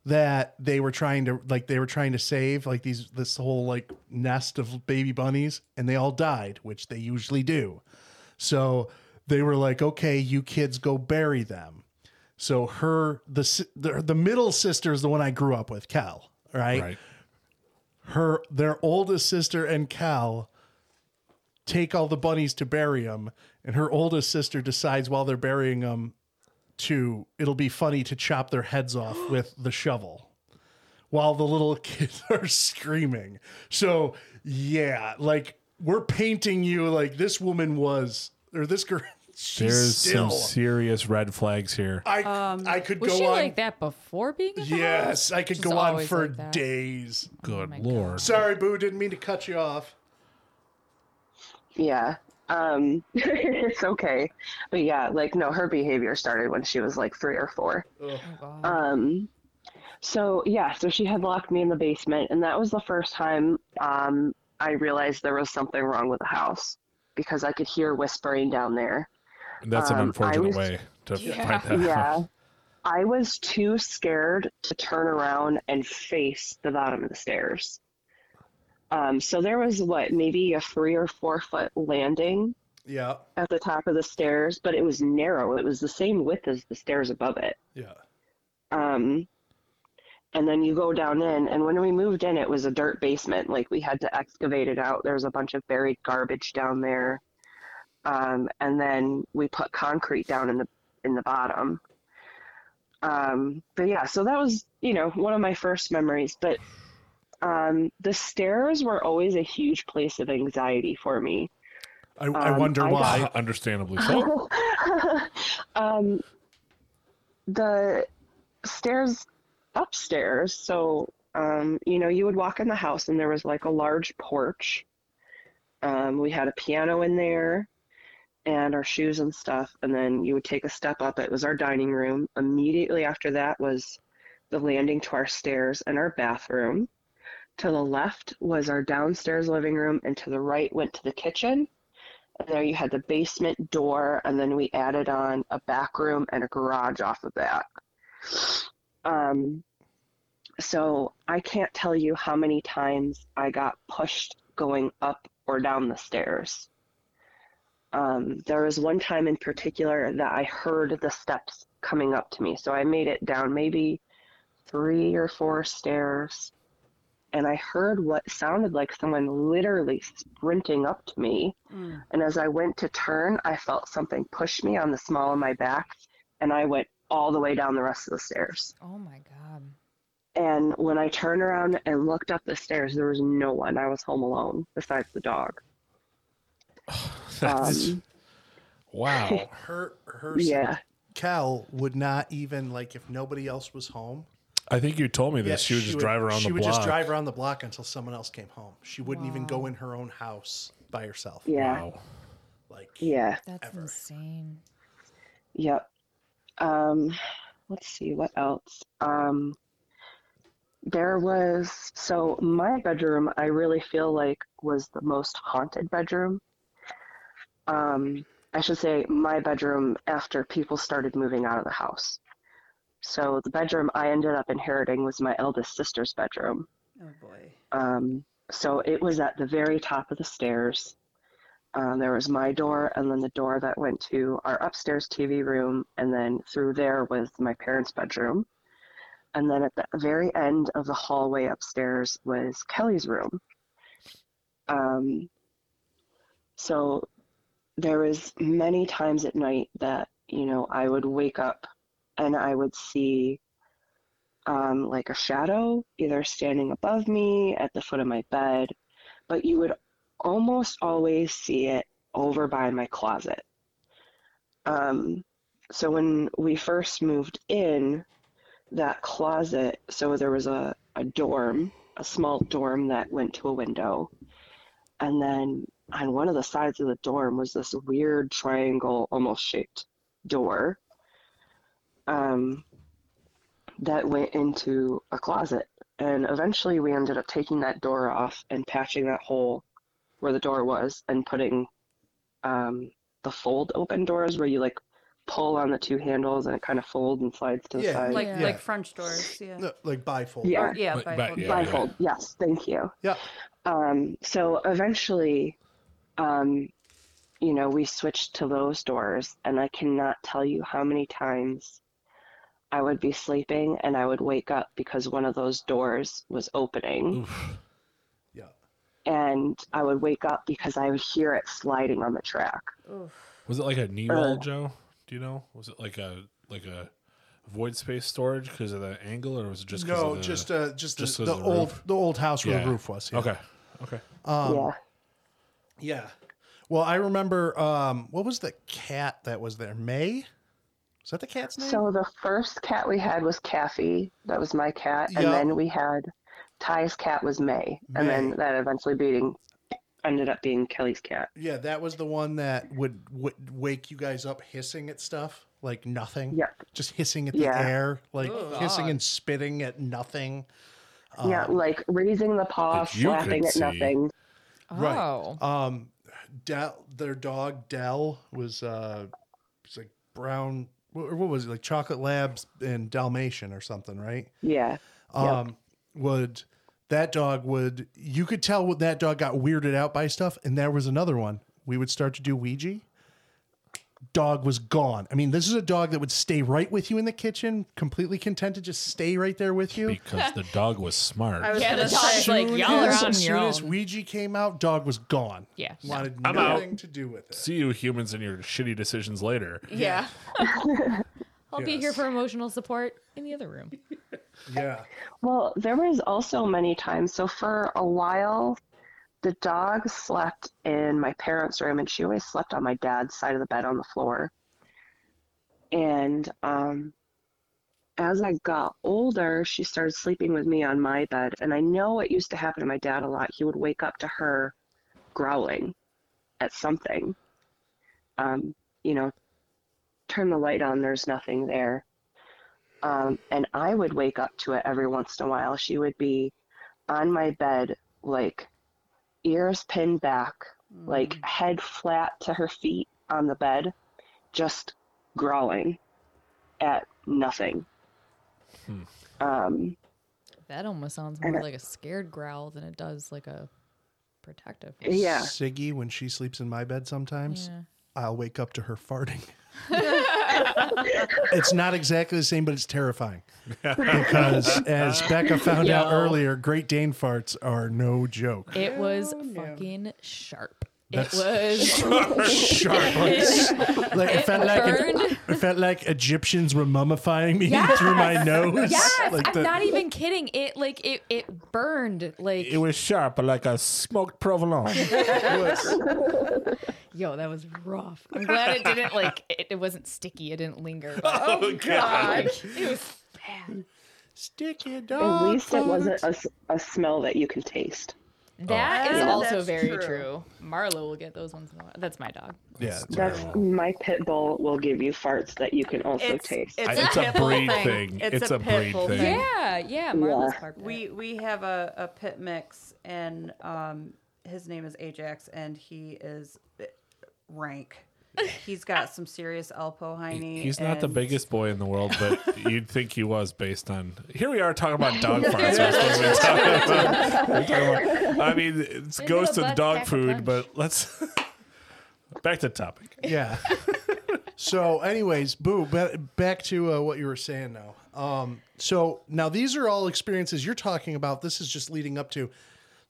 that they were trying to like they were trying to save like these this whole like nest of baby bunnies and they all died which they usually do so they were like okay you kids go bury them so her the the, the middle sister is the one i grew up with cal right? right. her their oldest sister and Cal take all the bunnies to bury them, and her oldest sister decides while they're burying them to it'll be funny to chop their heads off *gasps* with the shovel. while the little *laughs* kids are screaming. So yeah, like we're painting you like this woman was or this girl. *laughs* She's There's still. some serious red flags here. I um, I could Was go she on. like that before being in Yes. I could She's go on always for like that. days. Good oh my God. lord. Sorry, Boo. Didn't mean to cut you off. Yeah. Um, *laughs* it's okay. But yeah, like, no, her behavior started when she was like three or four. Oh, God. Um, so yeah, so she had locked me in the basement, and that was the first time um, I realized there was something wrong with the house because I could hear whispering down there. And that's an Um, I unfortunate was- way to Yeah. find that Yeah. out. *laughs* I was too scared to turn around and face the bottom of the stairs. Um, so there was what, maybe a three or four foot landing Yeah, at the top of the stairs, but it was narrow. It was the same width as the stairs above it. yeah. Um, and then you go down in, and when we moved in, it was a dirt basement. Like we had to excavate it out. There was a bunch of buried garbage down there. Um, and then we put concrete down in the in the bottom. Um, but yeah, so that was you know one of my first memories. But um, the stairs were always a huge place of anxiety for me. I, I Um, wonder I why. Understandably so. *laughs* um, the stairs upstairs. So, um, you know, you would walk in the house and there was like a large porch. Um, we had a piano in there and our shoes and stuff. And then you would take a step up. It was our dining room. Immediately after that was the landing to our stairs and our bathroom. To the left was our downstairs living room, and to the right went to the kitchen. And there you had the basement door, and then we added on a back room and a garage off of that. Um, so I can't tell you how many times I got pushed going up or down the stairs. Um, there was one time in particular that I heard the steps coming up to me. So I made it down maybe three or four stairs, and I heard what sounded like someone literally sprinting up to me. Mm. And as I went to turn, I felt something push me on the small of my back, and I went all the way down the rest of the stairs. oh my God. And when I turned around and looked up the stairs, there was no one. I was home alone besides the dog. *sighs* That's, Um, wow. *laughs* Her her yeah. Cal would not even like if nobody else was home. I think you told me this. she would just drive around the block. she would just drive around the block until someone else came home. She wouldn't even go in her own house by herself. Yeah. Wow. Like Yeah. That's Ever. insane. Yep. Um, let's see what else. Um, there was so my bedroom. I really feel like was the most haunted bedroom. Um, I should say my bedroom after people started moving out of the house. So the bedroom I ended up inheriting was my eldest sister's bedroom. Oh boy. Um, so it was at the very top of the stairs. Um, there was my door, and then the door that went to our upstairs TV room, and then through there was my parents' bedroom. And then at the very end of the hallway upstairs was Kelly's room. Um, so there was many times at night that you know I would wake up and I would see um, like a shadow either standing above me at the foot of my bed, but you would almost always see it over by my closet. Um, so when we first moved in, that closet, so there was a, a dorm, a small dorm that went to a window. And then on one of the sides of the dorm was this weird triangle, almost shaped door um, that went into a closet. And eventually we ended up taking that door off and patching that hole where the door was and putting um, the fold open doors where you like pull on the two handles and it kind of folds and slides to the Yeah. side. Like Yeah. like French doors. Yeah. no, like bifold. Yeah. Or, yeah. But- but- bifold. yeah. Bifold, yes, thank you. Yeah. Um, so eventually, um, you know, we switched to those doors, and I cannot tell you how many times I would be sleeping and I would wake up because one of those doors was opening, Oof. Yeah. and I would wake up because I would hear it sliding on the track. Oof. Was it like a knee wall, Uh, Joe? Do you know? Was it like a like a void space storage because of the angle, or was it just No, of the, just uh, just, just the, 'cause the the old roof? the old house where Yeah. the roof was. yeah. okay, okay. yeah. Yeah. Well, I remember um, what was the cat that was there? May. Is that the cat's name? So the first cat we had was Kathy. That was my cat, and Yep. then we had Ty's cat was May, and then that eventually being ended up being Kelly's cat. yeah, that was the one that would, would wake you guys up hissing at stuff like nothing. Yeah. Just hissing at the Yeah. air, like Oh, hissing God. and spitting at nothing. yeah, like raising the paw, That slapping at see. nothing. Right. Oh. Um, Del, their dog Dell was uh, was like brown. What, what was it like? Chocolate Labs and Dalmatian or something, right? Yeah. um, would that dog would you could tell when that dog got weirded out by stuff and there was another one we would start to do ouija dog was gone i mean this is a dog that would stay right with you in the kitchen completely content to just stay right there with you Because the dog was smart. *laughs* I was Yeah, gonna the dog's say, like, Soon y'all are as- on as your soon as own. ouija came out dog was gone Yeah. wanted I'm out. nothing to do with it See you humans and your shitty decisions later. Yeah. *laughs* I'll be here for emotional support in the other room. yeah Well, there was also many times. So for a while, the dog slept in my parents' room, and she always slept on my dad's side of the bed on the floor. And um, as I got older, she started sleeping with me on my bed. And I know it used to happen to my dad a lot. He would wake up to her growling at something. Um, you know, turn the light on, there's nothing there. Um, and I would wake up to it every once in a while. She would be on my bed, like ears pinned back, like head flat to her feet on the bed, just growling at nothing. Um, That almost sounds more like a scared growl than it does like a protective. yeah. siggy when she sleeps in my bed sometimes Yeah. i'll wake up to her farting *laughs* *laughs* it's not exactly the same, but it's terrifying. *laughs* Because as Becca found out earlier, Great Dane farts are no joke. It was oh, fucking sharp. It was *laughs* Sharp. *laughs* Like, like, it, felt like burned. it felt like Egyptians were mummifying me *laughs* Yes! through my nose. Yes, like I'm the- not even kidding. It like it it burned like It was sharp, like a smoked provolone. yo, that was rough. I'm glad it didn't like it, it wasn't sticky. It didn't linger. but- oh, oh God! it was bad. Sticky dog. At dog. least it wasn't a, a, s- a smell that you can taste. That is Yeah, also very true. true. Marlo will get those ones in a. That's my dog. Yeah. That's my pit bull will give you farts that you can also It's, taste. it's, I- a, it's a pit bull breed thing. thing. It's, It's a, a pit breed bull thing. thing. Yeah, yeah. Marlo's Yeah. part. We we have a, a pit mix, and um, his name is Ajax, and he is rank. He's got some serious Alpohiny. He's not the and- biggest boy in the world, but *laughs* you'd think he was based on. Here we are talking about *laughs* dog farts. We're supposed to be talking *laughs* about- we're talking about- I mean, it Into goes the to the butt, dog pack a food, punch. but let's back to topic. Yeah. so, anyways, boo. ba- Back to uh, what you were saying now. Um, so now these are all experiences you're talking about. This is just leading up to,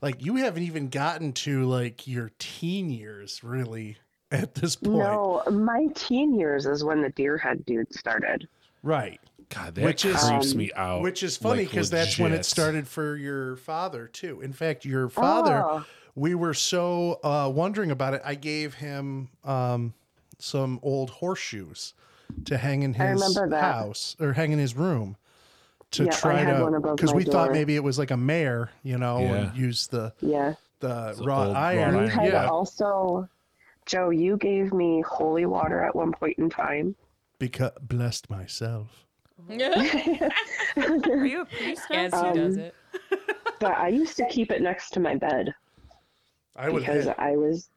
like, you haven't even gotten to like your teen years really *laughs* at this point, No, my teen years is when the deer head dude started. right? God, that Which is- creeps Um, me out. Which is funny like because that's when it started for your father too. In fact, your father, Oh. we were so uh, wondering about it. I gave him um, some old horseshoes to hang in his house or hang in his room to Yeah, try to because my we thought maybe it was like a mare, you know, Yeah. and use the Yeah. the So wrought old wrought iron. iron. You had Yeah, also, Joe, you gave me holy water at one point in time. because blessed myself. *laughs* Are you a priest? As Um, he does it. *laughs* But I used to keep it next to my bed I would because have I was.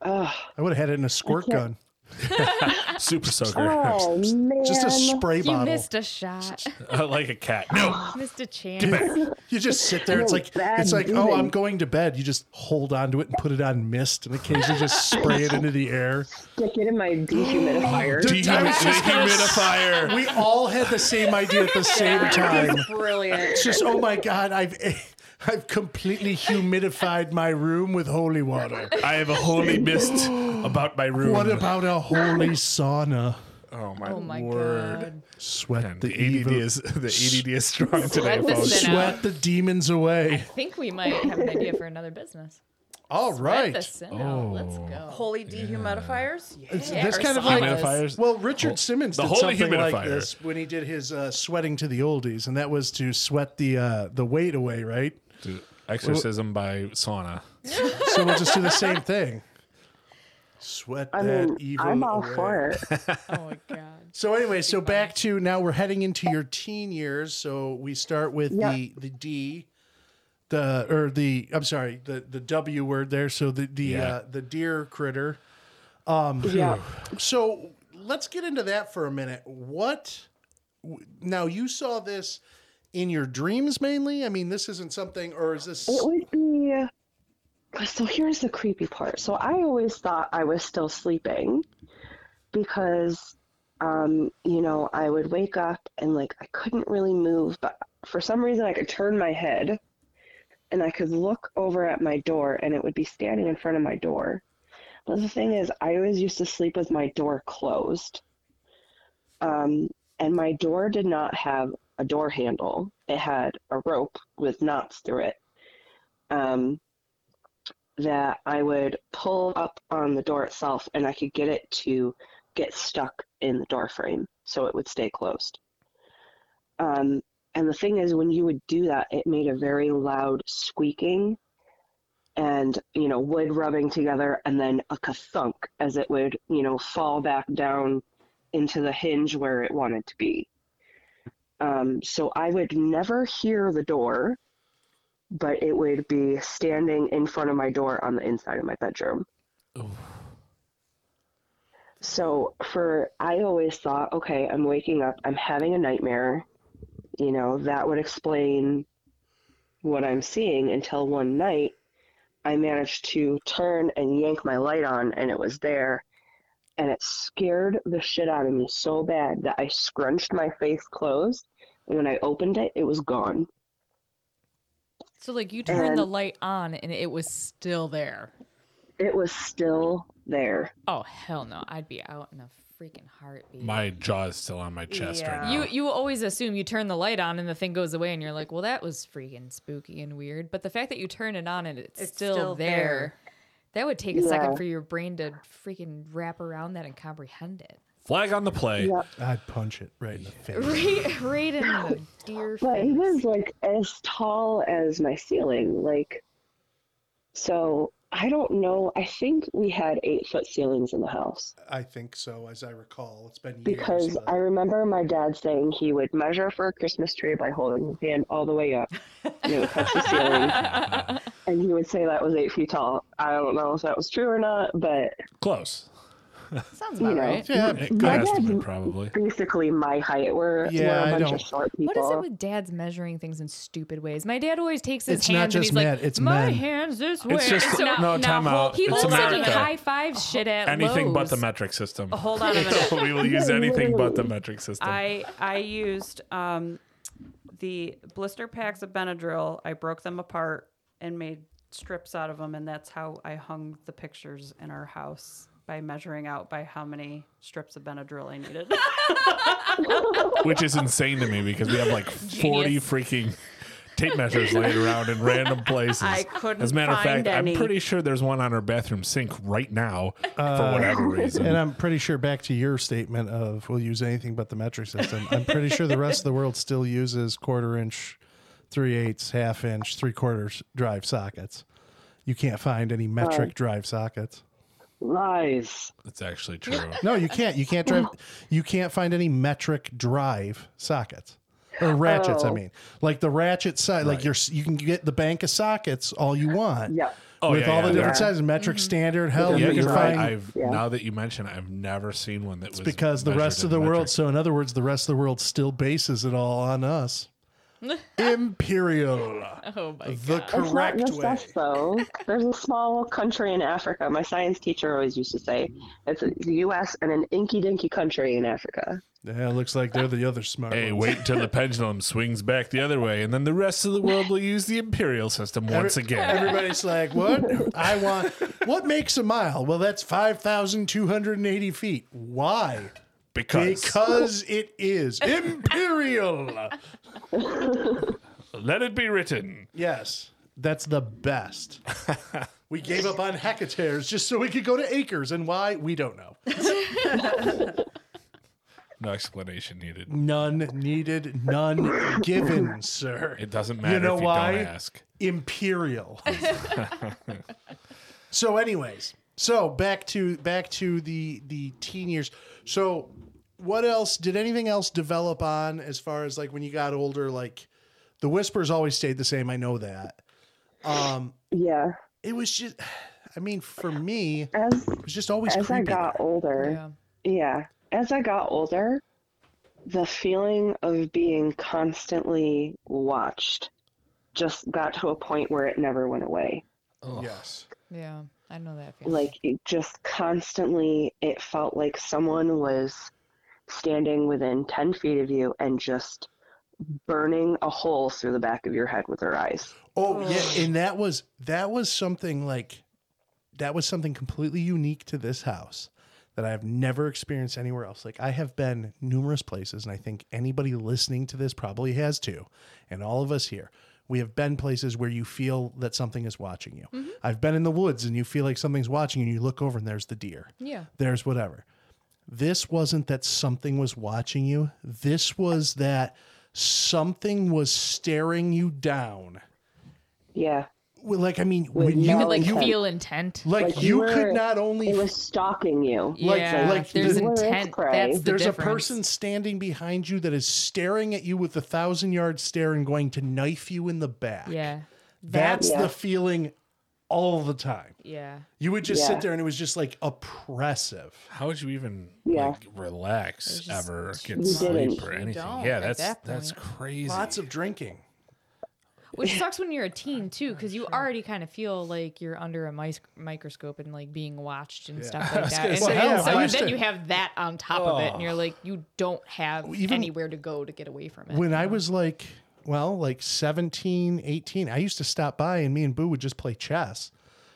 Ugh. I would have had it in a squirt gun, *laughs* super soaker, Oh man! just a spray bottle. You bottle. missed a shot. Uh, like a cat. No, missed a chance. You just sit there. It's like it's like oh. I'm going to bed. You just hold on to it and put it on mist, and occasionally just spray it into the air. Stick it in my dehumidifier. Dude, I was just gonna s- dehumidifier. We all had the same idea at the *laughs* same time. Brilliant. It's just oh my god, I've *laughs* I've completely humidified my room with holy water. I have a holy mist about my room. What about a holy sauna? Oh my, Oh my word! god. Sweat And the, the evil. ADD is the ADD is strong today, Sweat the folks. sin out. Sweat the demons away. I think we might have an idea for another business. All Sweat right. the sin out. Let's Oh. go. Holy dehumidifiers. It's, Yeah, that's kind of saunas. like Well, Richard Simmons the did holy something like this when he did his uh, sweating to the oldies, and that was to sweat the uh, the weight away, right? Dude, Exorcism by sauna. So we'll just do the same thing. Sweat I that mean, evil I'm all away. for it. *laughs* *laughs* Oh my god. So anyway, so back to now we're heading into your teen years. So we start with Yeah. the the D, the or the I'm sorry, the the W word there. So the the Yeah. uh, the deer critter. yeah. So let's get into that for a minute. What now? You saw this in your dreams mainly. I mean, this isn't something, or is this? It would be. So here's the creepy part. So I always thought I was still sleeping because, um, you know, I would wake up and like I couldn't really move, but for some reason I could turn my head and I could look over at my door and it would be standing in front of my door. But the thing is, I always used to sleep with my door closed. Um, and my door did not have a door handle, it had a rope with knots through it. Um, that I would pull up on the door itself and I could get it to get stuck in the door frame so it would stay closed. Um, and the thing is, when you would do that, it made a very loud squeaking and, you know, wood rubbing together and then a thunk as it would, you know, fall back down into the hinge where it wanted to be. Um, so I would never hear the door but it would be standing in front of my door on the inside of my bedroom. So for I always thought, okay, I'm waking up, I'm having a nightmare. You know, that would explain what I'm seeing until one night I managed to turn and yank my light on and it was there. And it scared the shit out of me so bad that I scrunched my face closed. And when I opened it, it was gone. So like you turned the light on and it was still there. It was still there. Oh hell no! I'd be out in a freaking heartbeat. My jaw is still on my chest Yeah. right now. you you always assume you turn the light on and the thing goes away and you're like, well, that was freaking spooky and weird. But the fact that you turn it on and it's, It's still, still there, there. that would take a Yeah. second for your brain to freaking wrap around that and comprehend it. Flag on the play. Yep. I'd punch it right in the face. *laughs* Right, right in the deer face. But he was like as tall as my ceiling. Like, so I don't know. I think we had eight foot ceilings in the house I think so, as I recall. It's been years. because but- I remember my dad saying he would measure for a Christmas tree by holding his hand all the way up and it would touch the ceiling. *laughs* And he would say that was eight feet tall. I don't know if that was true or not, but Close. Sounds you know, right. yeah, Good My estimate, probably. basically my height. We're, Yeah, we're I a bunch don't- of short people. What is it with dads measuring things in stupid ways? My dad always takes his It's hands not and just he's men, like, it's "My men." hands this way." It's just So now- no now time hold- out. He It's looks like he America. high five shit at Anything but the metric system. *laughs* Hold on a *laughs* minute. we will use *laughs* anything but the metric system. I I used um, the blister packs of Benadryl. I broke them apart and made strips out of them, and that's how I hung the pictures in our house by measuring out by how many strips of Benadryl I needed. *laughs* which is insane to me because we have like 40 Genius. freaking tape measures laid around in random places. I couldn't As a matter of find fact, any. I'm pretty sure there's one on our bathroom sink right now for uh, whatever reason. And I'm pretty sure back to your statement of we'll use anything but the metric system. I'm pretty sure the rest of the world still uses quarter inch, three eighths, half inch, three quarters drive sockets. You can't find any metric drive sockets. Lies. That's actually *laughs* true. No, you can't. You can't drive. You can't find any metric drive sockets or ratchets. I Oh. mean, like the ratchet side. Like you're, you can get the bank of sockets all you want. Yeah. Oh, with yeah, all yeah, the different sizes, metric mm-hmm. standard. Hell, Yeah, you you're can right. find I've Yeah. now that you mention, it, I've never seen one that was because the rest of the world. So, in other words, the rest of the world still bases it all on us. *laughs* Imperial, Oh my the god. It's not correct just way. us, though. There's a small country in Africa. My science teacher always used to say it's the U.S. and an inky dinky country in Africa. Yeah, it looks like they're the other smart. Hey, ones. wait until the *laughs* pendulum swings back the other way, and then the rest of the world will use the imperial system once Every- again. Everybody's like, "What? I want. What makes a mile? Well, that's five thousand two hundred and eighty feet. Why? Because, Because it is imperial. Let it be written. yes, that's the best. *laughs* we gave up on hectares just so we could go to acres, and why we don't know. *laughs* No explanation needed. None needed, none given, sir. It doesn't matter you know if you why? don't ask. imperial. *laughs* so, anyways, so back to back to the the teen years. So, what else did anything else develop on as far as like when you got older? Like the whispers always stayed the same. I know that. Um, Yeah. it was just, I mean, for me, As it was just always as I got older, Yeah. yeah, as I got older, the feeling of being constantly watched just got to a point where it never went away. Oh yes. Yeah. I know that feeling. Like it just constantly, it felt like someone was standing within 10 feet of you and just burning a hole through the back of your head with her eyes. Oh yeah, and that was that was something like that was something completely unique to this house that I have never experienced anywhere else. Like I have been numerous places, and I think anybody listening to this probably has too, and all of us here. We have been places where you feel that something is watching you. Mm-hmm. I've been in the woods and you feel like something's watching you, and you look over and there's the deer. yeah. There's whatever. This wasn't that something was watching you. This was that something was staring you down. Yeah. Well, like I mean, With when no you You could like intent. feel intent. like, Like, you you could not only It was stalking you. like- yeah, like there's the- intent. That's the there's a person standing behind you that is staring at you with a thousand yard stare and going to knife you in the back. Yeah. that's Yeah. the feeling all the time. Yeah. You would just Yeah. sit there and it was just like oppressive. How would you even Yeah. like relax just ever get sleep or anything? Yeah, that's that that's crazy. Lots of drinking. Which *laughs* sucks when you're a teen too, because you already kind of feel like you're under a mic- microscope and like being watched and stuff *laughs* like that. gonna And say, so, yeah, so I then you have that on top of it, and you're like, you don't have Even- anywhere to go to get away from it. when I was like, well, like 17, 18, I used to stop by and me and Boo would just play chess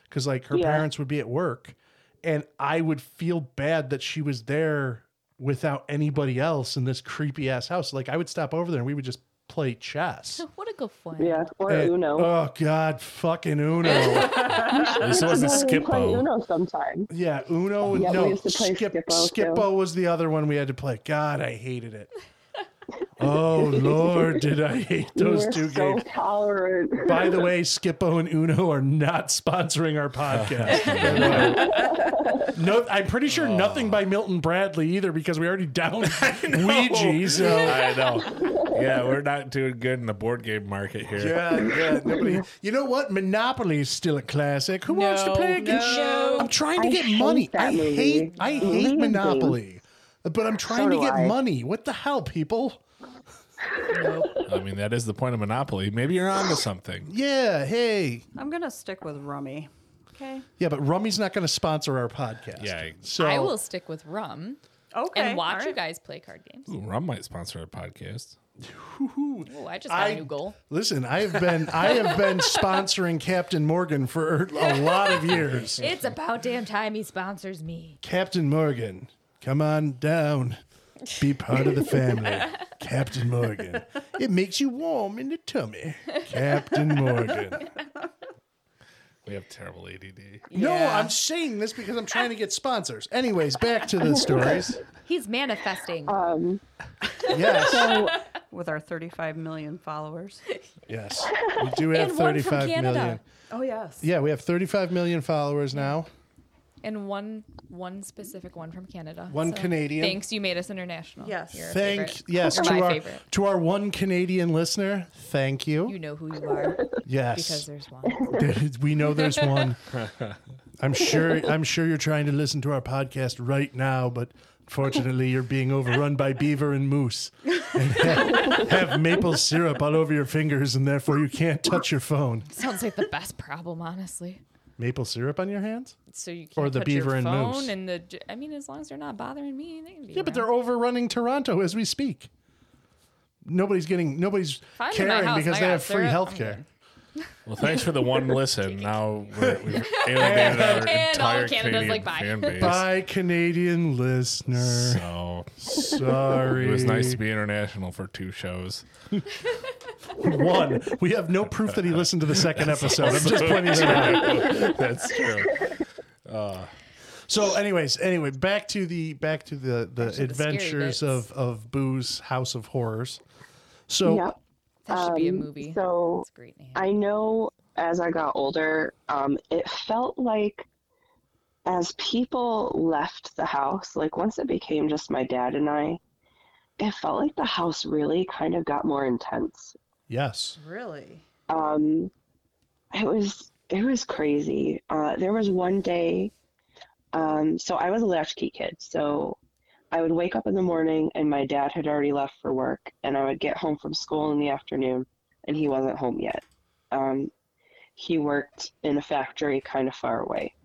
because like her Yeah. parents would be at work and I would feel bad that she was there without anybody else in this creepy ass house. Like I would stop over there and we would just play chess. *laughs* what a good fun. Yeah. Or And- Uno. Oh God, fucking Uno. *laughs* *laughs* This wasn't We play Skip-Bo. Uno sometime. yeah, Uno. Yeah, we no, used to play Skip, Skip-Bo, too. Skip-Bo was the other one we had to play. God, I hated it. Oh *laughs* Lord, did I hate We those were two so games. tolerant. By the way, Skip-Bo and Uno are not sponsoring our podcast. *laughs* no, I'm pretty sure oh. nothing by Milton Bradley either because we already downed *laughs* Ouija. So I know. Yeah, we're not doing good in the board game market here. yeah, yeah. Nobody. You know what? Monopoly is still a classic. Who wants to No, play again? no. I'm trying to I get money. I movie. hate. I hate Movie and Monopoly. But I'm trying to get I. money. What the hell, people? I mean, that is the point of Monopoly. Maybe you're onto something. Yeah. Hey. I'm gonna stick with Rummy. Okay. Yeah, but Rummy's not going to sponsor our podcast. Yeah. So I will stick with rum Okay. and watch all you guys play card games. Ooh, Rum might sponsor our podcast. Ooh, I just got I- a new goal. Listen, I have been I have been *laughs* sponsoring Captain Morgan for a lot of years. It's about damn time he sponsors me. Captain Morgan, come on down. Be part of the family. *laughs* Captain Morgan. It makes you warm in the tummy. Captain Morgan. We have terrible ADD. No, Yeah. I'm saying this because I'm trying to get sponsors. Anyways, back to the *laughs* stories. He's manifesting. Um, Yes. so *laughs* with our 35 million followers. Yes. We do have And one from 35 Canada. million. Oh yes. Yeah, we have 35 million followers now. And one one specific one from Canada. One Canadian. Thanks, you made us international. Yes. You're Thank yes You're to our favorite. to our one Canadian listener. Thank you. You know who you are *laughs* yes. because there's one. We know there's one. *laughs* I'm sure. I'm sure you're trying to listen to our podcast right now, but unfortunately, you're being overrun by beaver and moose, and have, *laughs* have maple syrup all over your fingers, and therefore you can't touch your phone. Sounds like the best problem, honestly. Maple syrup on your hands? So you can't Or the touch beaver your and phone moose. and the. I mean, as long as they're not bothering me, they can be. Yeah, but around. they're overrunning Toronto as we speak. Nobody's getting. Nobody's If I'm in my caring house, because my they have free health care. Good. Well, thanks for the one *laughs* listen. Now we're, we've alienated our *laughs* And all entire of Canada's Canadian like, bye. fan *laughs* base. Bye, Canadian listener. So Sorry. it was nice to be international for two shows. One. We have no proof that he listened to the second episode. I'm just pointing that out. That's true. Uh, so, anyways, anyway, back to the back to the the to the scary adventures bits. of of Boo's House of Horrors. So, Yep. That should be a Um, movie. So That's a great name. I know as I got older, um, it felt like as people left the house, like once it became just my dad and I, it felt like the house really kind of got more intense. yes, Really? Um, it was it was crazy. Uh, there was one day, um, so I was a latchkey kid, so I would wake up in the morning and my dad had already left for work, and I would get home from school in the afternoon, and he wasn't home yet. Um, he worked in a factory kind of far away.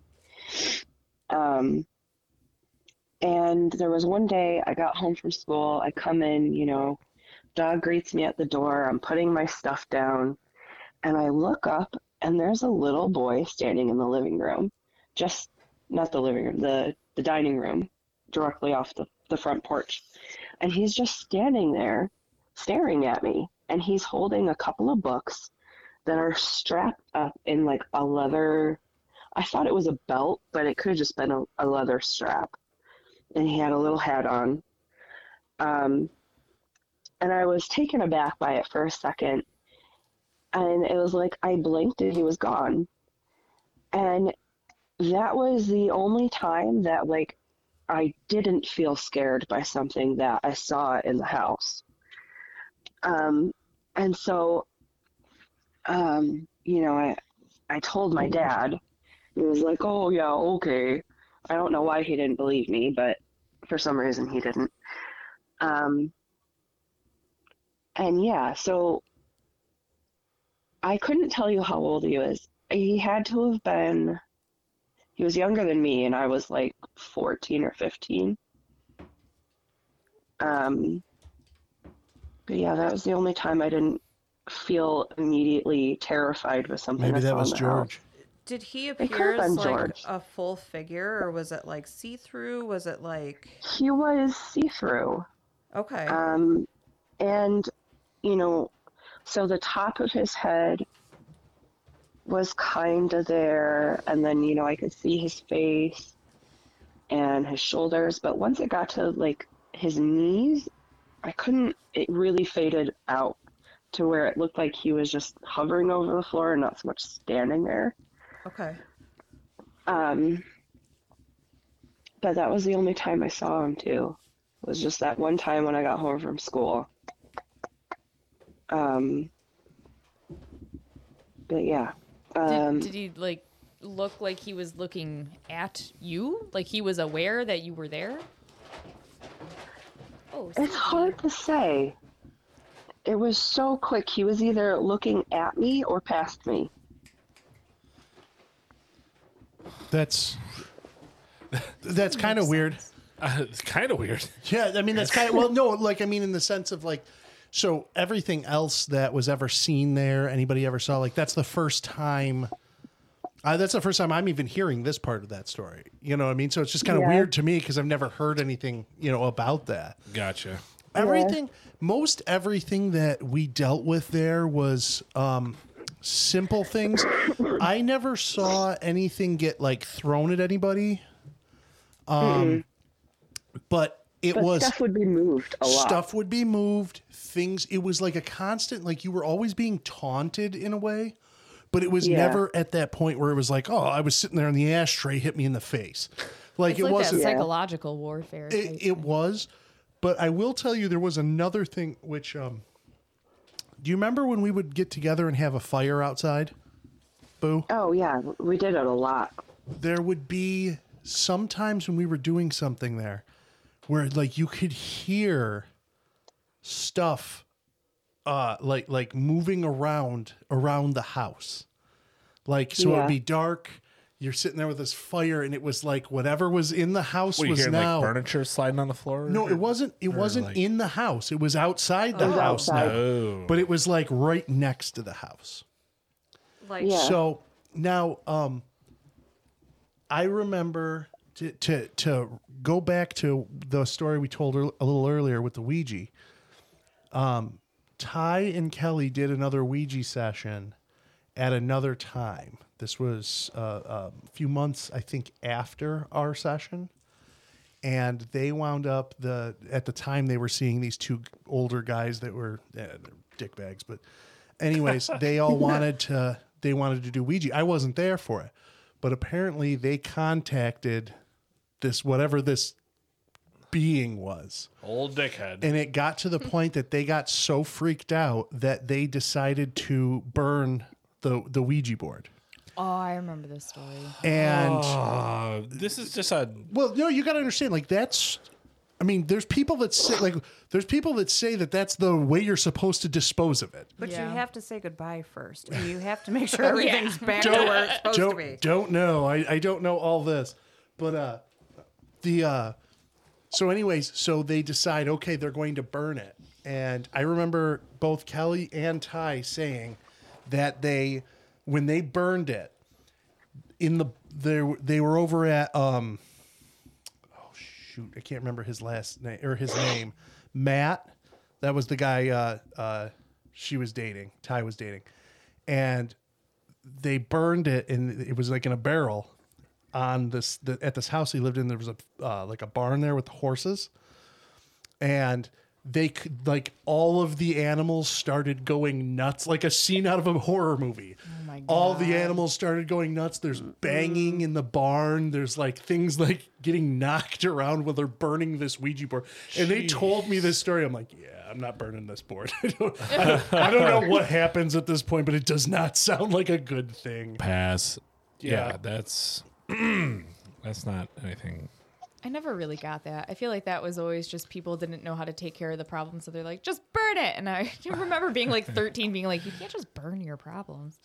Um, and there was one day I got home from school. I come in, you know, dog greets me at the door. I'm putting my stuff down, and I look up, and there's a little boy standing in the living room, just not the living room, the the dining room, directly off the the front porch, and he's just standing there, staring at me, and he's holding a couple of books that are strapped up in like a leather. I thought it was a belt, but it could have just been a, a leather strap. And he had a little hat on. Um, and I was taken aback by it for a second. And it was like I blinked and he was gone. And that was the only time that like I didn't feel scared by something that I saw in the house. Um, and so, um, you know, I I told my dad. He was like, "Oh yeah, okay." I don't know why he didn't believe me, but for some reason he didn't. Um, and yeah, so I couldn't tell you how old he was. He had to have been, he was younger than me, and I was like 14 or 15. Um, but yeah, that was the only time I didn't feel immediately terrified with something. Maybe that was George. house. Did he appear as like George. a full figure, or was it like see through? Was it like He was see-through. okay? Um, and, you know, so the top of his head was kind of there, and then, you know, I could see his face and his shoulders, but once it got to like his knees, I couldn't, it really faded out to where it looked like he was just hovering over the floor and not so much standing there. okay. Um, but that was the only time I saw him too. Was just that one time when I got home from school. Um, but yeah. Did, Um, did he like look like he was looking at you? Like he was aware that you were there? Oh, it's hard to say. It was so quick. He was either looking at me or past me. That's that's kind of weird. Uh, it's *laughs* kind of weird. Yeah, I mean that's kind of well, no, like I mean in the sense of like, so everything else that was ever seen there, anybody ever saw, like that's the first time. Uh, that's the first time I'm even hearing this part of that story. You know what I mean? So it's just kind of Yeah. weird to me because I've never heard anything, you know, about that. Gotcha. Everything, most everything that we dealt with there was um, simple things. I never saw anything get like thrown at anybody. Um, but it But was stuff would be moved a lot. stuff would be moved things it was like a constant like you were always being taunted in a way but it was Yeah. never at that point where it was like oh i was sitting there in the ashtray hit me in the face like It's it like wasn't that psychological warfare. it, it was but i will tell you there was another thing which um do you remember when we would get together and have a fire outside boo Oh yeah, we did it a lot. there would be sometimes when we were doing something there where like you could hear stuff uh like like moving around around the house like so Yeah. it'd be dark you're sitting there with this fire and it was like whatever was in the house What, was hearing now like furniture sliding on the floor? no it wasn't it wasn't like- in the house it was outside the was house outside. now Oh. but it was like right next to the house Like Yeah. So now, um, I remember to, to to go back to the story we told a little earlier with the Ouija. Um, Ty and Kelly did another Ouija session at another time. This was uh, a few months, I think, after our session, and they wound up the at the time they were seeing these two older guys that were eh, they're dick bags, but anyways, *laughs* they all wanted to they wanted to do Ouija. I wasn't there for it, but apparently they contacted this whatever this being was. Old dickhead. And it got to the point that they got so freaked out that they decided to burn the the Ouija board. Oh, I remember this story. And Uh, this is just a well, no, you got to understand like that's I mean, there's people that say like there's people that say that that's the way you're supposed to dispose of it. But Yeah. you have to say goodbye first. And *laughs* you have to make *laughs* sure everything's back to where it's supposed to be. don't don't know. I, I don't know all this, but uh, the uh, so anyways, so they decide okay, they're going to burn it, and I remember both Kelly and Ty saying that they when they burned it in the they they were over at um oh shoot I can't remember his last name or his name. Matt that was the guy uh uh she was dating Ty was dating. And they burned it and it was like in a barrel on this the, at this house he lived in there was a uh, like a barn there with the horses. And they could like all of the animals started going nuts like a scene out of a horror movie. Oh my all the animals started going nuts. There's banging in the barn. There's like things like getting *laughs* knocked around while they're burning this ouija board. And they told me this story. I'm like yeah i'm not burning this board. *laughs* I, don't, I, don't, I don't know what happens at this point but it does not sound like a good thing. Pass. Yeah, Yeah. that's *clears throat* that's not anything. I never really got that. I feel like that was always just people didn't know how to take care of the problem, so they're like, just burn it. And I *laughs* remember being like 13, being like, you can't just burn your problems.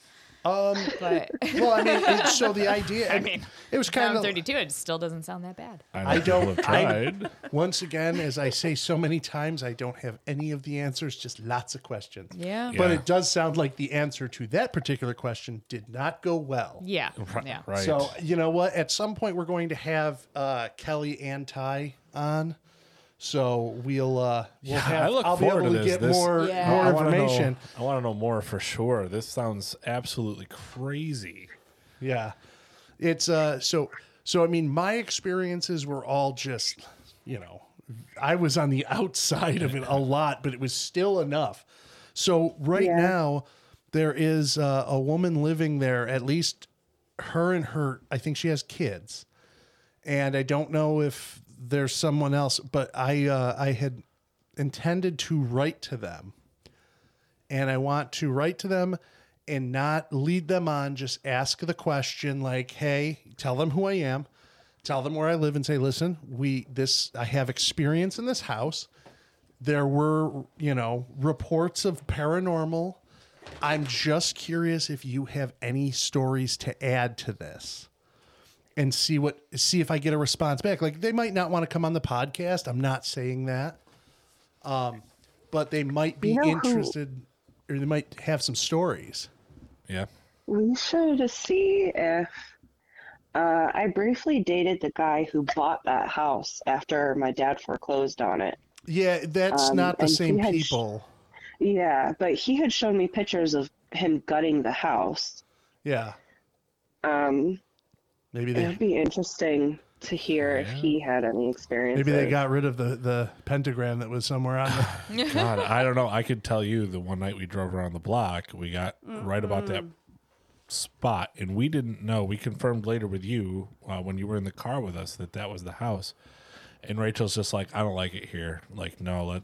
Um *laughs* But well i mean it, so the *laughs* idea I mean, it was now kind I'm of 32. It still doesn't sound that bad. I, know I don't- have I- tried. Once again, as I say so many times, I don't have any of the answers, just lots of questions. Yeah. But it does sound like the answer to that particular question did not go well. Yeah. Ri- Yeah. Right. So, you know what? At some point, we're going to have uh, Kelly and Ty on. So we'll uh, we'll Yeah, have. I look I'll be forward able to to, this. get This- more Yeah. more I wanna know- information. I want to know more for sure. This sounds absolutely crazy. Yeah. It's uh so so I mean my experiences were all just, you know, I was on the *laughs* outside of it a lot, but it was still enough. So right Yeah. now there is uh, a woman living there at least her and her I think she has kids. And I don't know if there's someone else, but I uh, I had intended to write to them and I want to write to them and not lead them on. Just ask the question like, "Hey, tell them who I am, tell them where I live, and say, listen, we this I have experience in this house. There were, you know, reports of paranormal. I'm just curious if you have any stories to add to this." And see what see if I get a response back. Like they might not want to come on the podcast. I'm not saying that. Um, but they might be You know who- interested or they might have some stories. Yeah. We should see if. Uh, I briefly dated the guy who bought that house after my dad foreclosed on it. Yeah, that's Um, not the same had sh- people. Yeah, but he had shown me pictures of him gutting the house. Yeah, Um, maybe it they would be interesting to hear if he had any experience. maybe they got rid of the the pentagram that was somewhere on the. *laughs* God, I don't know. I could tell you the one night we drove around the block, we got right about that spot, and we didn't know. We confirmed later with you uh, when you were in the car with us that that was the house. And Rachel's just like, I don't like it here. Like, no, let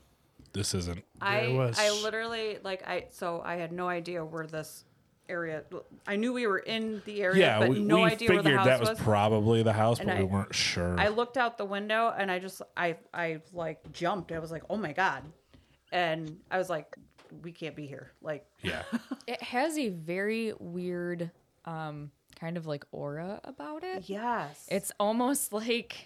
this isn't. I was- I literally like I so I had no idea where this area. I knew we were in the area, Yeah, but we, no we idea where the house that was, was. probably the house, And but I- we weren't sure. I looked out the window and I just I I like jumped. I was like, oh my god, and I was like, we can't be here. Like yeah, *laughs* It has a very weird, um, kind of like aura about it. yes, It's almost like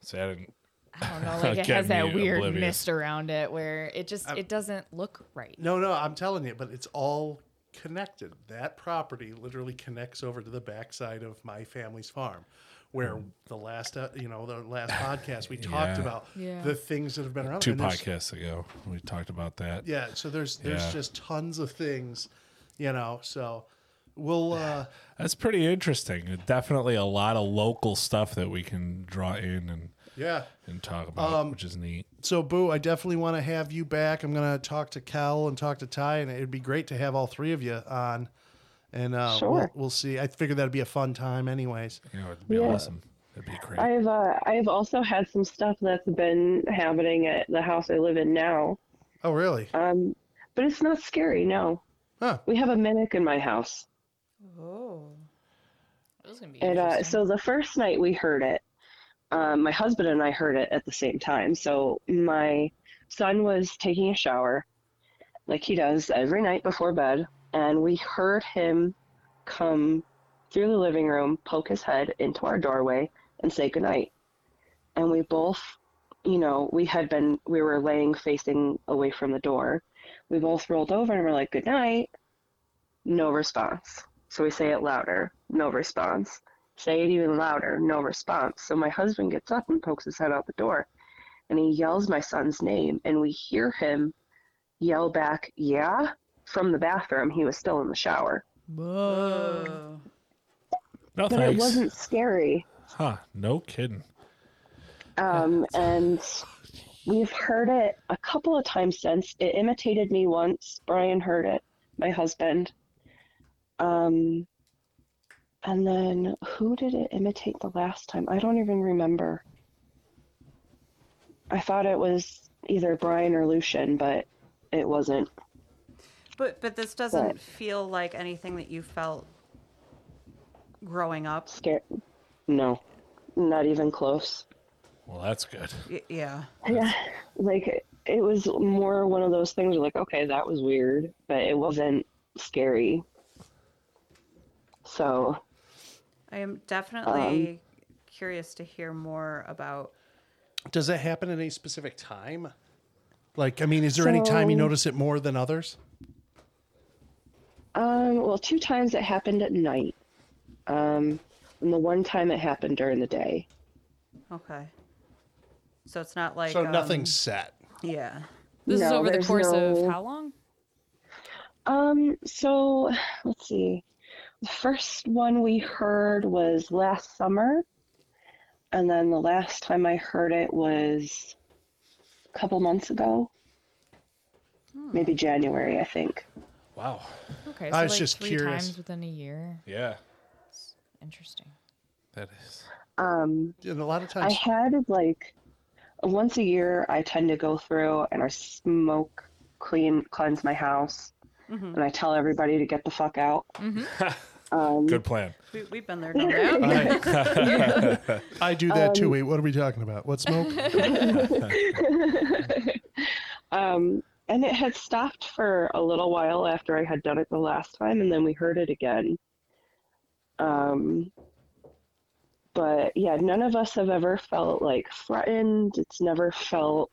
so I didn't. I don't know, *laughs* like it has that weird oblivious. mist around it where it just it doesn't look right. No, no, I'm telling you, but it's all connected. That property literally connects over to the backside of my family's farm, where the last uh, you know the last podcast we *laughs* talked Yeah. about Yeah. the things that have been around. Two podcasts ago, we talked about that. Yeah, so there's there's Yeah. just tons of things, you know. So we'll *sighs* uh, That's pretty interesting. Definitely a lot of local stuff that we can draw in and, yeah. and talk about, Um, which is neat. So Boo, I definitely want to have you back. I'm gonna talk to Cal and talk to Ty, and it'd be great to have all three of you on. And uh, we'll, Sure. we'll see. I figured that'd be a fun time, anyways. You know, it'd be Yeah. awesome. It'd be great. I've uh, I've also had some stuff that's been happening at the house I live in now. Oh, really? Um, but it's not scary. No, Huh. we have a mimic in my house. Oh. That was gonna be And uh, so the first night we heard it, um, my husband and I heard it at the same time. So my son was taking a shower, like he does every night before bed, and we heard him come through the living room, poke his head into our doorway, and say goodnight. And we both, you know, we had been, we were laying facing away from the door. We both rolled over and we're like, good night. No response. So we say it louder. No response. Say it even louder. No response. So my husband gets up and pokes his head out the door and he yells my son's name. And we hear him yell back, Yeah, from the bathroom. He was still in the shower. No But thanks. it wasn't scary. Huh? No kidding. Um, *laughs* and we've heard it a couple of times since. It imitated me once. Brian heard it, my husband. Um, and then who did it imitate the last time? I don't even remember. I thought it was either Brian or Lucian, but it wasn't. But but this doesn't But- feel like anything that you felt growing up. Scared. No, not even close. Well, that's good. Y- yeah. Yeah, like it was more one of those things where like, okay, that was weird, but it wasn't scary. So, I am definitely curious to hear more about Does that happen at any specific time? Like, I mean, is there any time you notice it more than others? um, well, two times it happened at night. Um, and the one time it happened during the day. okay. So it's not like so um, nothing's set. Yeah. this is over the course no- of how long? Um, so let's see. The first one we heard was last summer, and then the last time I heard it was a couple months ago. Hmm. Maybe January, I think. Wow. Okay, I was like just three curious. times within a year. Yeah, It's Interesting. that is. Um, And a lot of times I had like once a year I tend to go through and I smoke clean cleanse my house mm-hmm. and I tell everybody to get the fuck out. Mm-hmm. *laughs* Um, Good plan. We, we've been there, *laughs* done. I, *laughs* I do that too. Wait, what are we talking about? What smoke? *laughs* Um, and it had stopped for a little while after I had done it the last time, and then we heard it again. Um, but yeah, none of us have ever felt like threatened. It's never felt.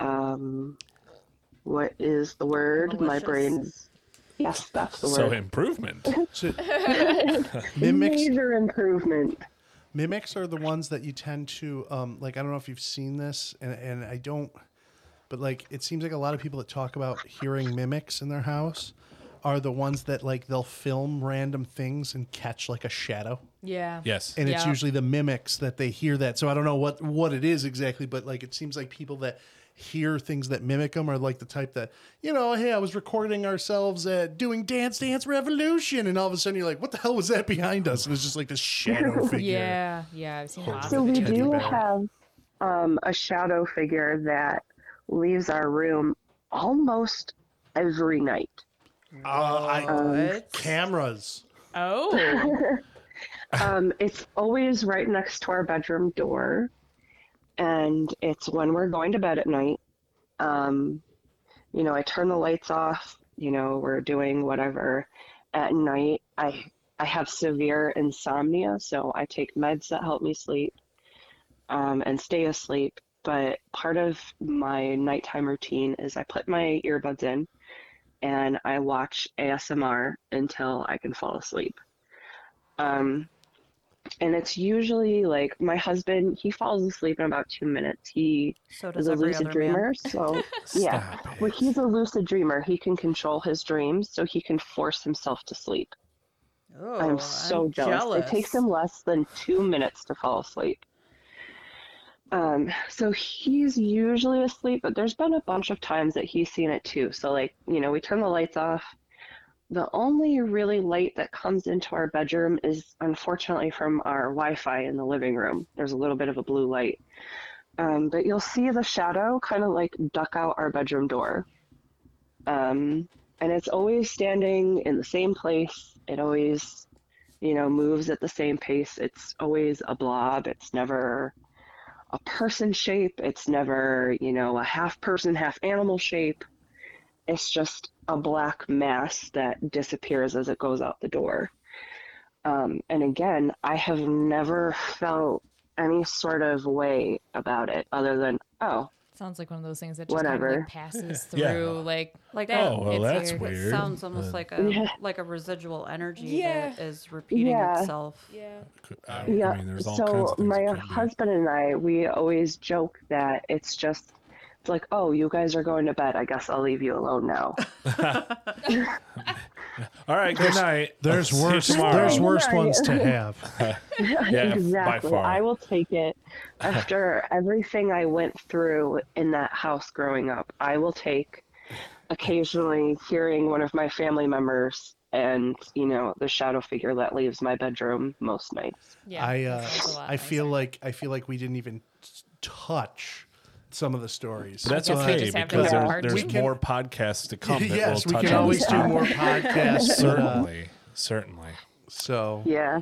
Um, what is the word? My brain's. Yes, that's the So word. improvement. *laughs* So, *laughs* mimics Major improvement. mimics are the ones that you tend to um like i don't know if you've seen this and and i don't but like it seems like a lot of people that talk about hearing mimics in their house are the ones that like they'll film random things and catch like a shadow Yeah. Yes. and it's Yeah. usually the mimics that they hear that so i don't know what what it is exactly but like it seems like people that hear things that mimic them are like the type that you know hey i was recording ourselves at doing dance dance revolution and all of a sudden you're like what the hell was that behind us and it's just like this shadow *laughs* figure Yeah. Yeah. I've seen lots So we do bear. have um, a shadow figure that leaves our room almost every night. Uh, I, What? cameras. Oh. *laughs* Um, it's always right next to our bedroom door, and it's when we're going to bed at night. Um, you know, I turn the lights off. You know, we're doing whatever at night. I I have severe insomnia, so I take meds that help me sleep um, and stay asleep. But part of my nighttime routine is I put my earbuds in and I watch ASMR until I can fall asleep. Um, and it's usually like my husband, he falls asleep in about two minutes. He So does is a lucid dreamer. man. So, *laughs* yeah. Stop it. Well, he's a lucid dreamer. He can control his dreams, so he can force himself to sleep. Oh, I'm so jealous. It takes him less than two minutes to fall asleep. Um, so he's usually asleep, but there's been a bunch of times that he's seen it too. So, like, you know, we turn the lights off. The only really light that comes into our bedroom is unfortunately from our Wi Fi in the living room. There's a little bit of a blue light. Um, but you'll see the shadow kind of like duck out our bedroom door. Um, and it's always standing in the same place. It always, you know, moves at the same pace. It's always a blob. It's never a person shape. It's never, you know, a half person, half animal shape. It's just a black mass that disappears as it goes out the door. Um, and again, I have never felt any sort of way about it other than, oh, Sounds like one of those things that just kind of Whatever. like passes *laughs* Yeah. through, like Like that. Oh, well, that's weird. weird. It sounds almost Uh, like a Yeah. like a residual energy Yeah. that is repeating Yeah. itself. Yeah. I, Yeah. I mean, there's all kinds so of my it be. husband and I, we always joke that it's just it's like, oh, you guys are going to bed. I guess I'll leave you alone now. *laughs* All right, good night. There's See you worse. There's worse ones to *laughs* have. Yeah, by exactly. far. I will take it. *laughs* After everything I went through in that house growing up, I will take occasionally hearing one of my family members and you know the shadow figure that leaves my bedroom most nights. Yeah. I uh, sounds a lot I feel nicer. like I feel like we didn't even touch some of the stories. That's guess okay just have to because have a there, part there's two. Can- more podcasts to come. That *laughs* yes, will we touch can on always this do more podcasts. uh, Certainly, certainly. so Yeah,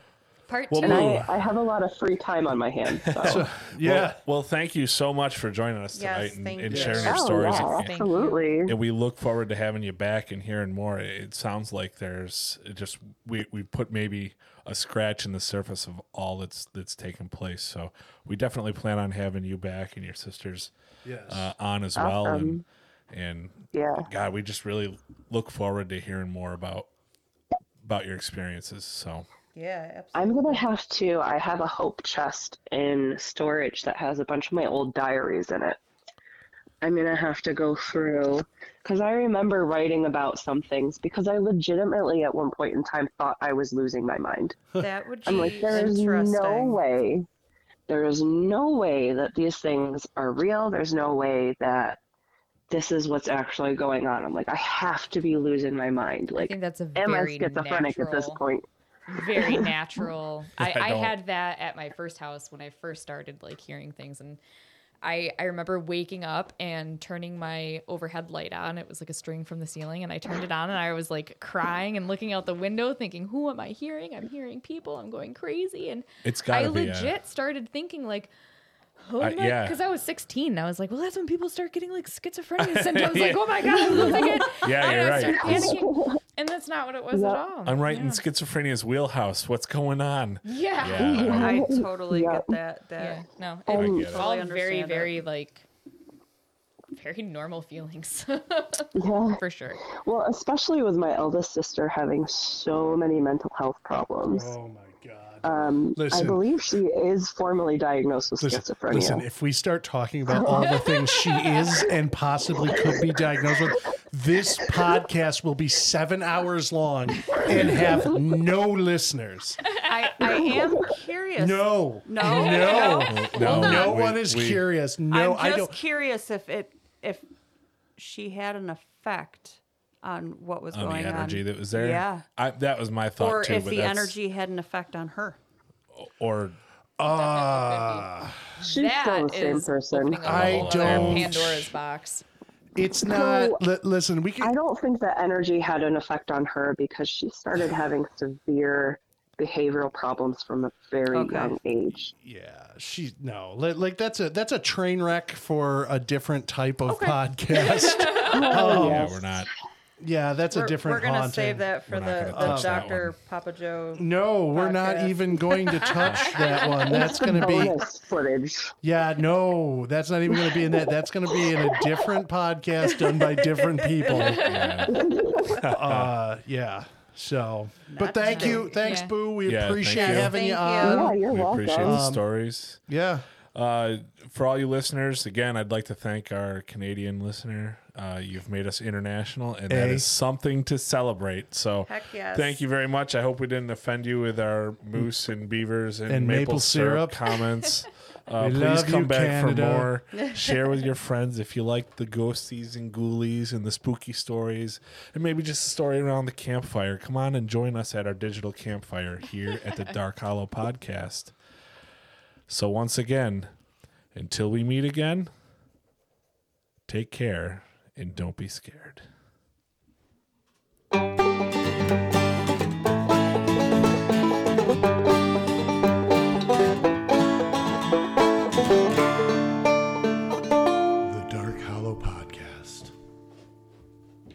part Well, two. and I, I have a lot of free time on my hands. So, *laughs* yeah. Well, well, thank you so much for joining us Yes, tonight and, and you. sharing your oh stories. yeah, And, Thank you. absolutely. and we look forward to having you back and hearing more. It sounds like there's just we we put maybe a scratch in the surface of all that's that's taken place. So we definitely plan on having you back and your sisters Yes. uh, on as well. And and Yeah. God, we just really look forward to hearing more about about your experiences. So Yeah, absolutely. I'm gonna have to. I have a hope chest in storage that has a bunch of my old diaries in it. I'm gonna have to go through because I remember writing about some things because I legitimately at one point in time thought I was losing my mind. *laughs* That would be I'm like, there is no way, there is no way that these things are real. There's no way that this is what's actually going on. I'm like, I have to be losing my mind. Like, I think that's a am I very schizophrenic at this point? Very *laughs* natural. I, I I had that at my first house when I first started like hearing things and I, I remember waking up and turning my overhead light on. It was like a string from the ceiling, and I turned it on, and I was like crying and looking out the window, thinking, "Who am I hearing? I'm hearing people. I'm going crazy." And it's I got to be. legit started thinking like, "Oh Uh, my!" yeah. Because I was 16. and I was like, "Well, that's when people start getting like schizophrenia symptoms." *laughs* Like, "Oh my god, I'm losing it!" Yeah, and you're I right. panicking, and that's not what it was at all. I'm right in schizophrenia's wheelhouse. What's going on? Yeah. Yeah. I *laughs* totally Yeah. get that. Yeah, That no, um, I it's get it. all Totally very, understand it. very like very normal feelings *laughs* Yeah. for sure. Well, especially with my eldest sister having so many mental health problems. Oh my god. Um, I believe she is formally diagnosed with Listen, schizophrenia. listen, if we start talking about all the things she is and possibly could be diagnosed with, this podcast will be seven hours long and have no listeners. I, I am curious. No. No. No. No, No we- one is we- curious. No, I'm I just don't. curious if it if she had an effect on what was going On going the energy on, that was there. Yeah. I, that was my thought or too. if but the that's- energy had an effect on her. or Ah, She's That still the same person. opening up a I whole other don't- Pandora's box. it's not. li- listen, we I don't think that energy had an effect on her because she started having severe behavioral problems from a very Okay. young age. Yeah, she no. Like, like that's a that's a train wreck for a different type of podcast. *laughs* Oh, yeah, we're not. Yeah, that's we're, a different We're gonna haunting. save that for the, the touch Doctor. Papa Joe. No, we're not even going to touch *laughs* that one. That's going to be footage. Yeah, no, that's not even going to be in that. That's going to be in a different podcast done by different people. *laughs* Uh, yeah. So, but thank you, thanks, Yeah. Boo. We Yeah, appreciate thank you. having you on. Yeah, you're we welcome. appreciate the Um, stories. Yeah, Uh, for all you listeners, again, I'd like to thank our Canadian listener. Uh, you've made us international, and that A. is something to celebrate. So, Heck yes. thank you very much. I hope we didn't offend you with our moose and beavers and, And maple, maple syrup, syrup. comments. *laughs* Uh, We please love come you, back Canada. for more. *laughs* Share with your friends if you like the ghosties and ghoulies and the spooky stories, and maybe just a story around the campfire. Come on and join us at our digital campfire here at the Dark Hollow Podcast. So, once again, until we meet again, take care and don't be scared.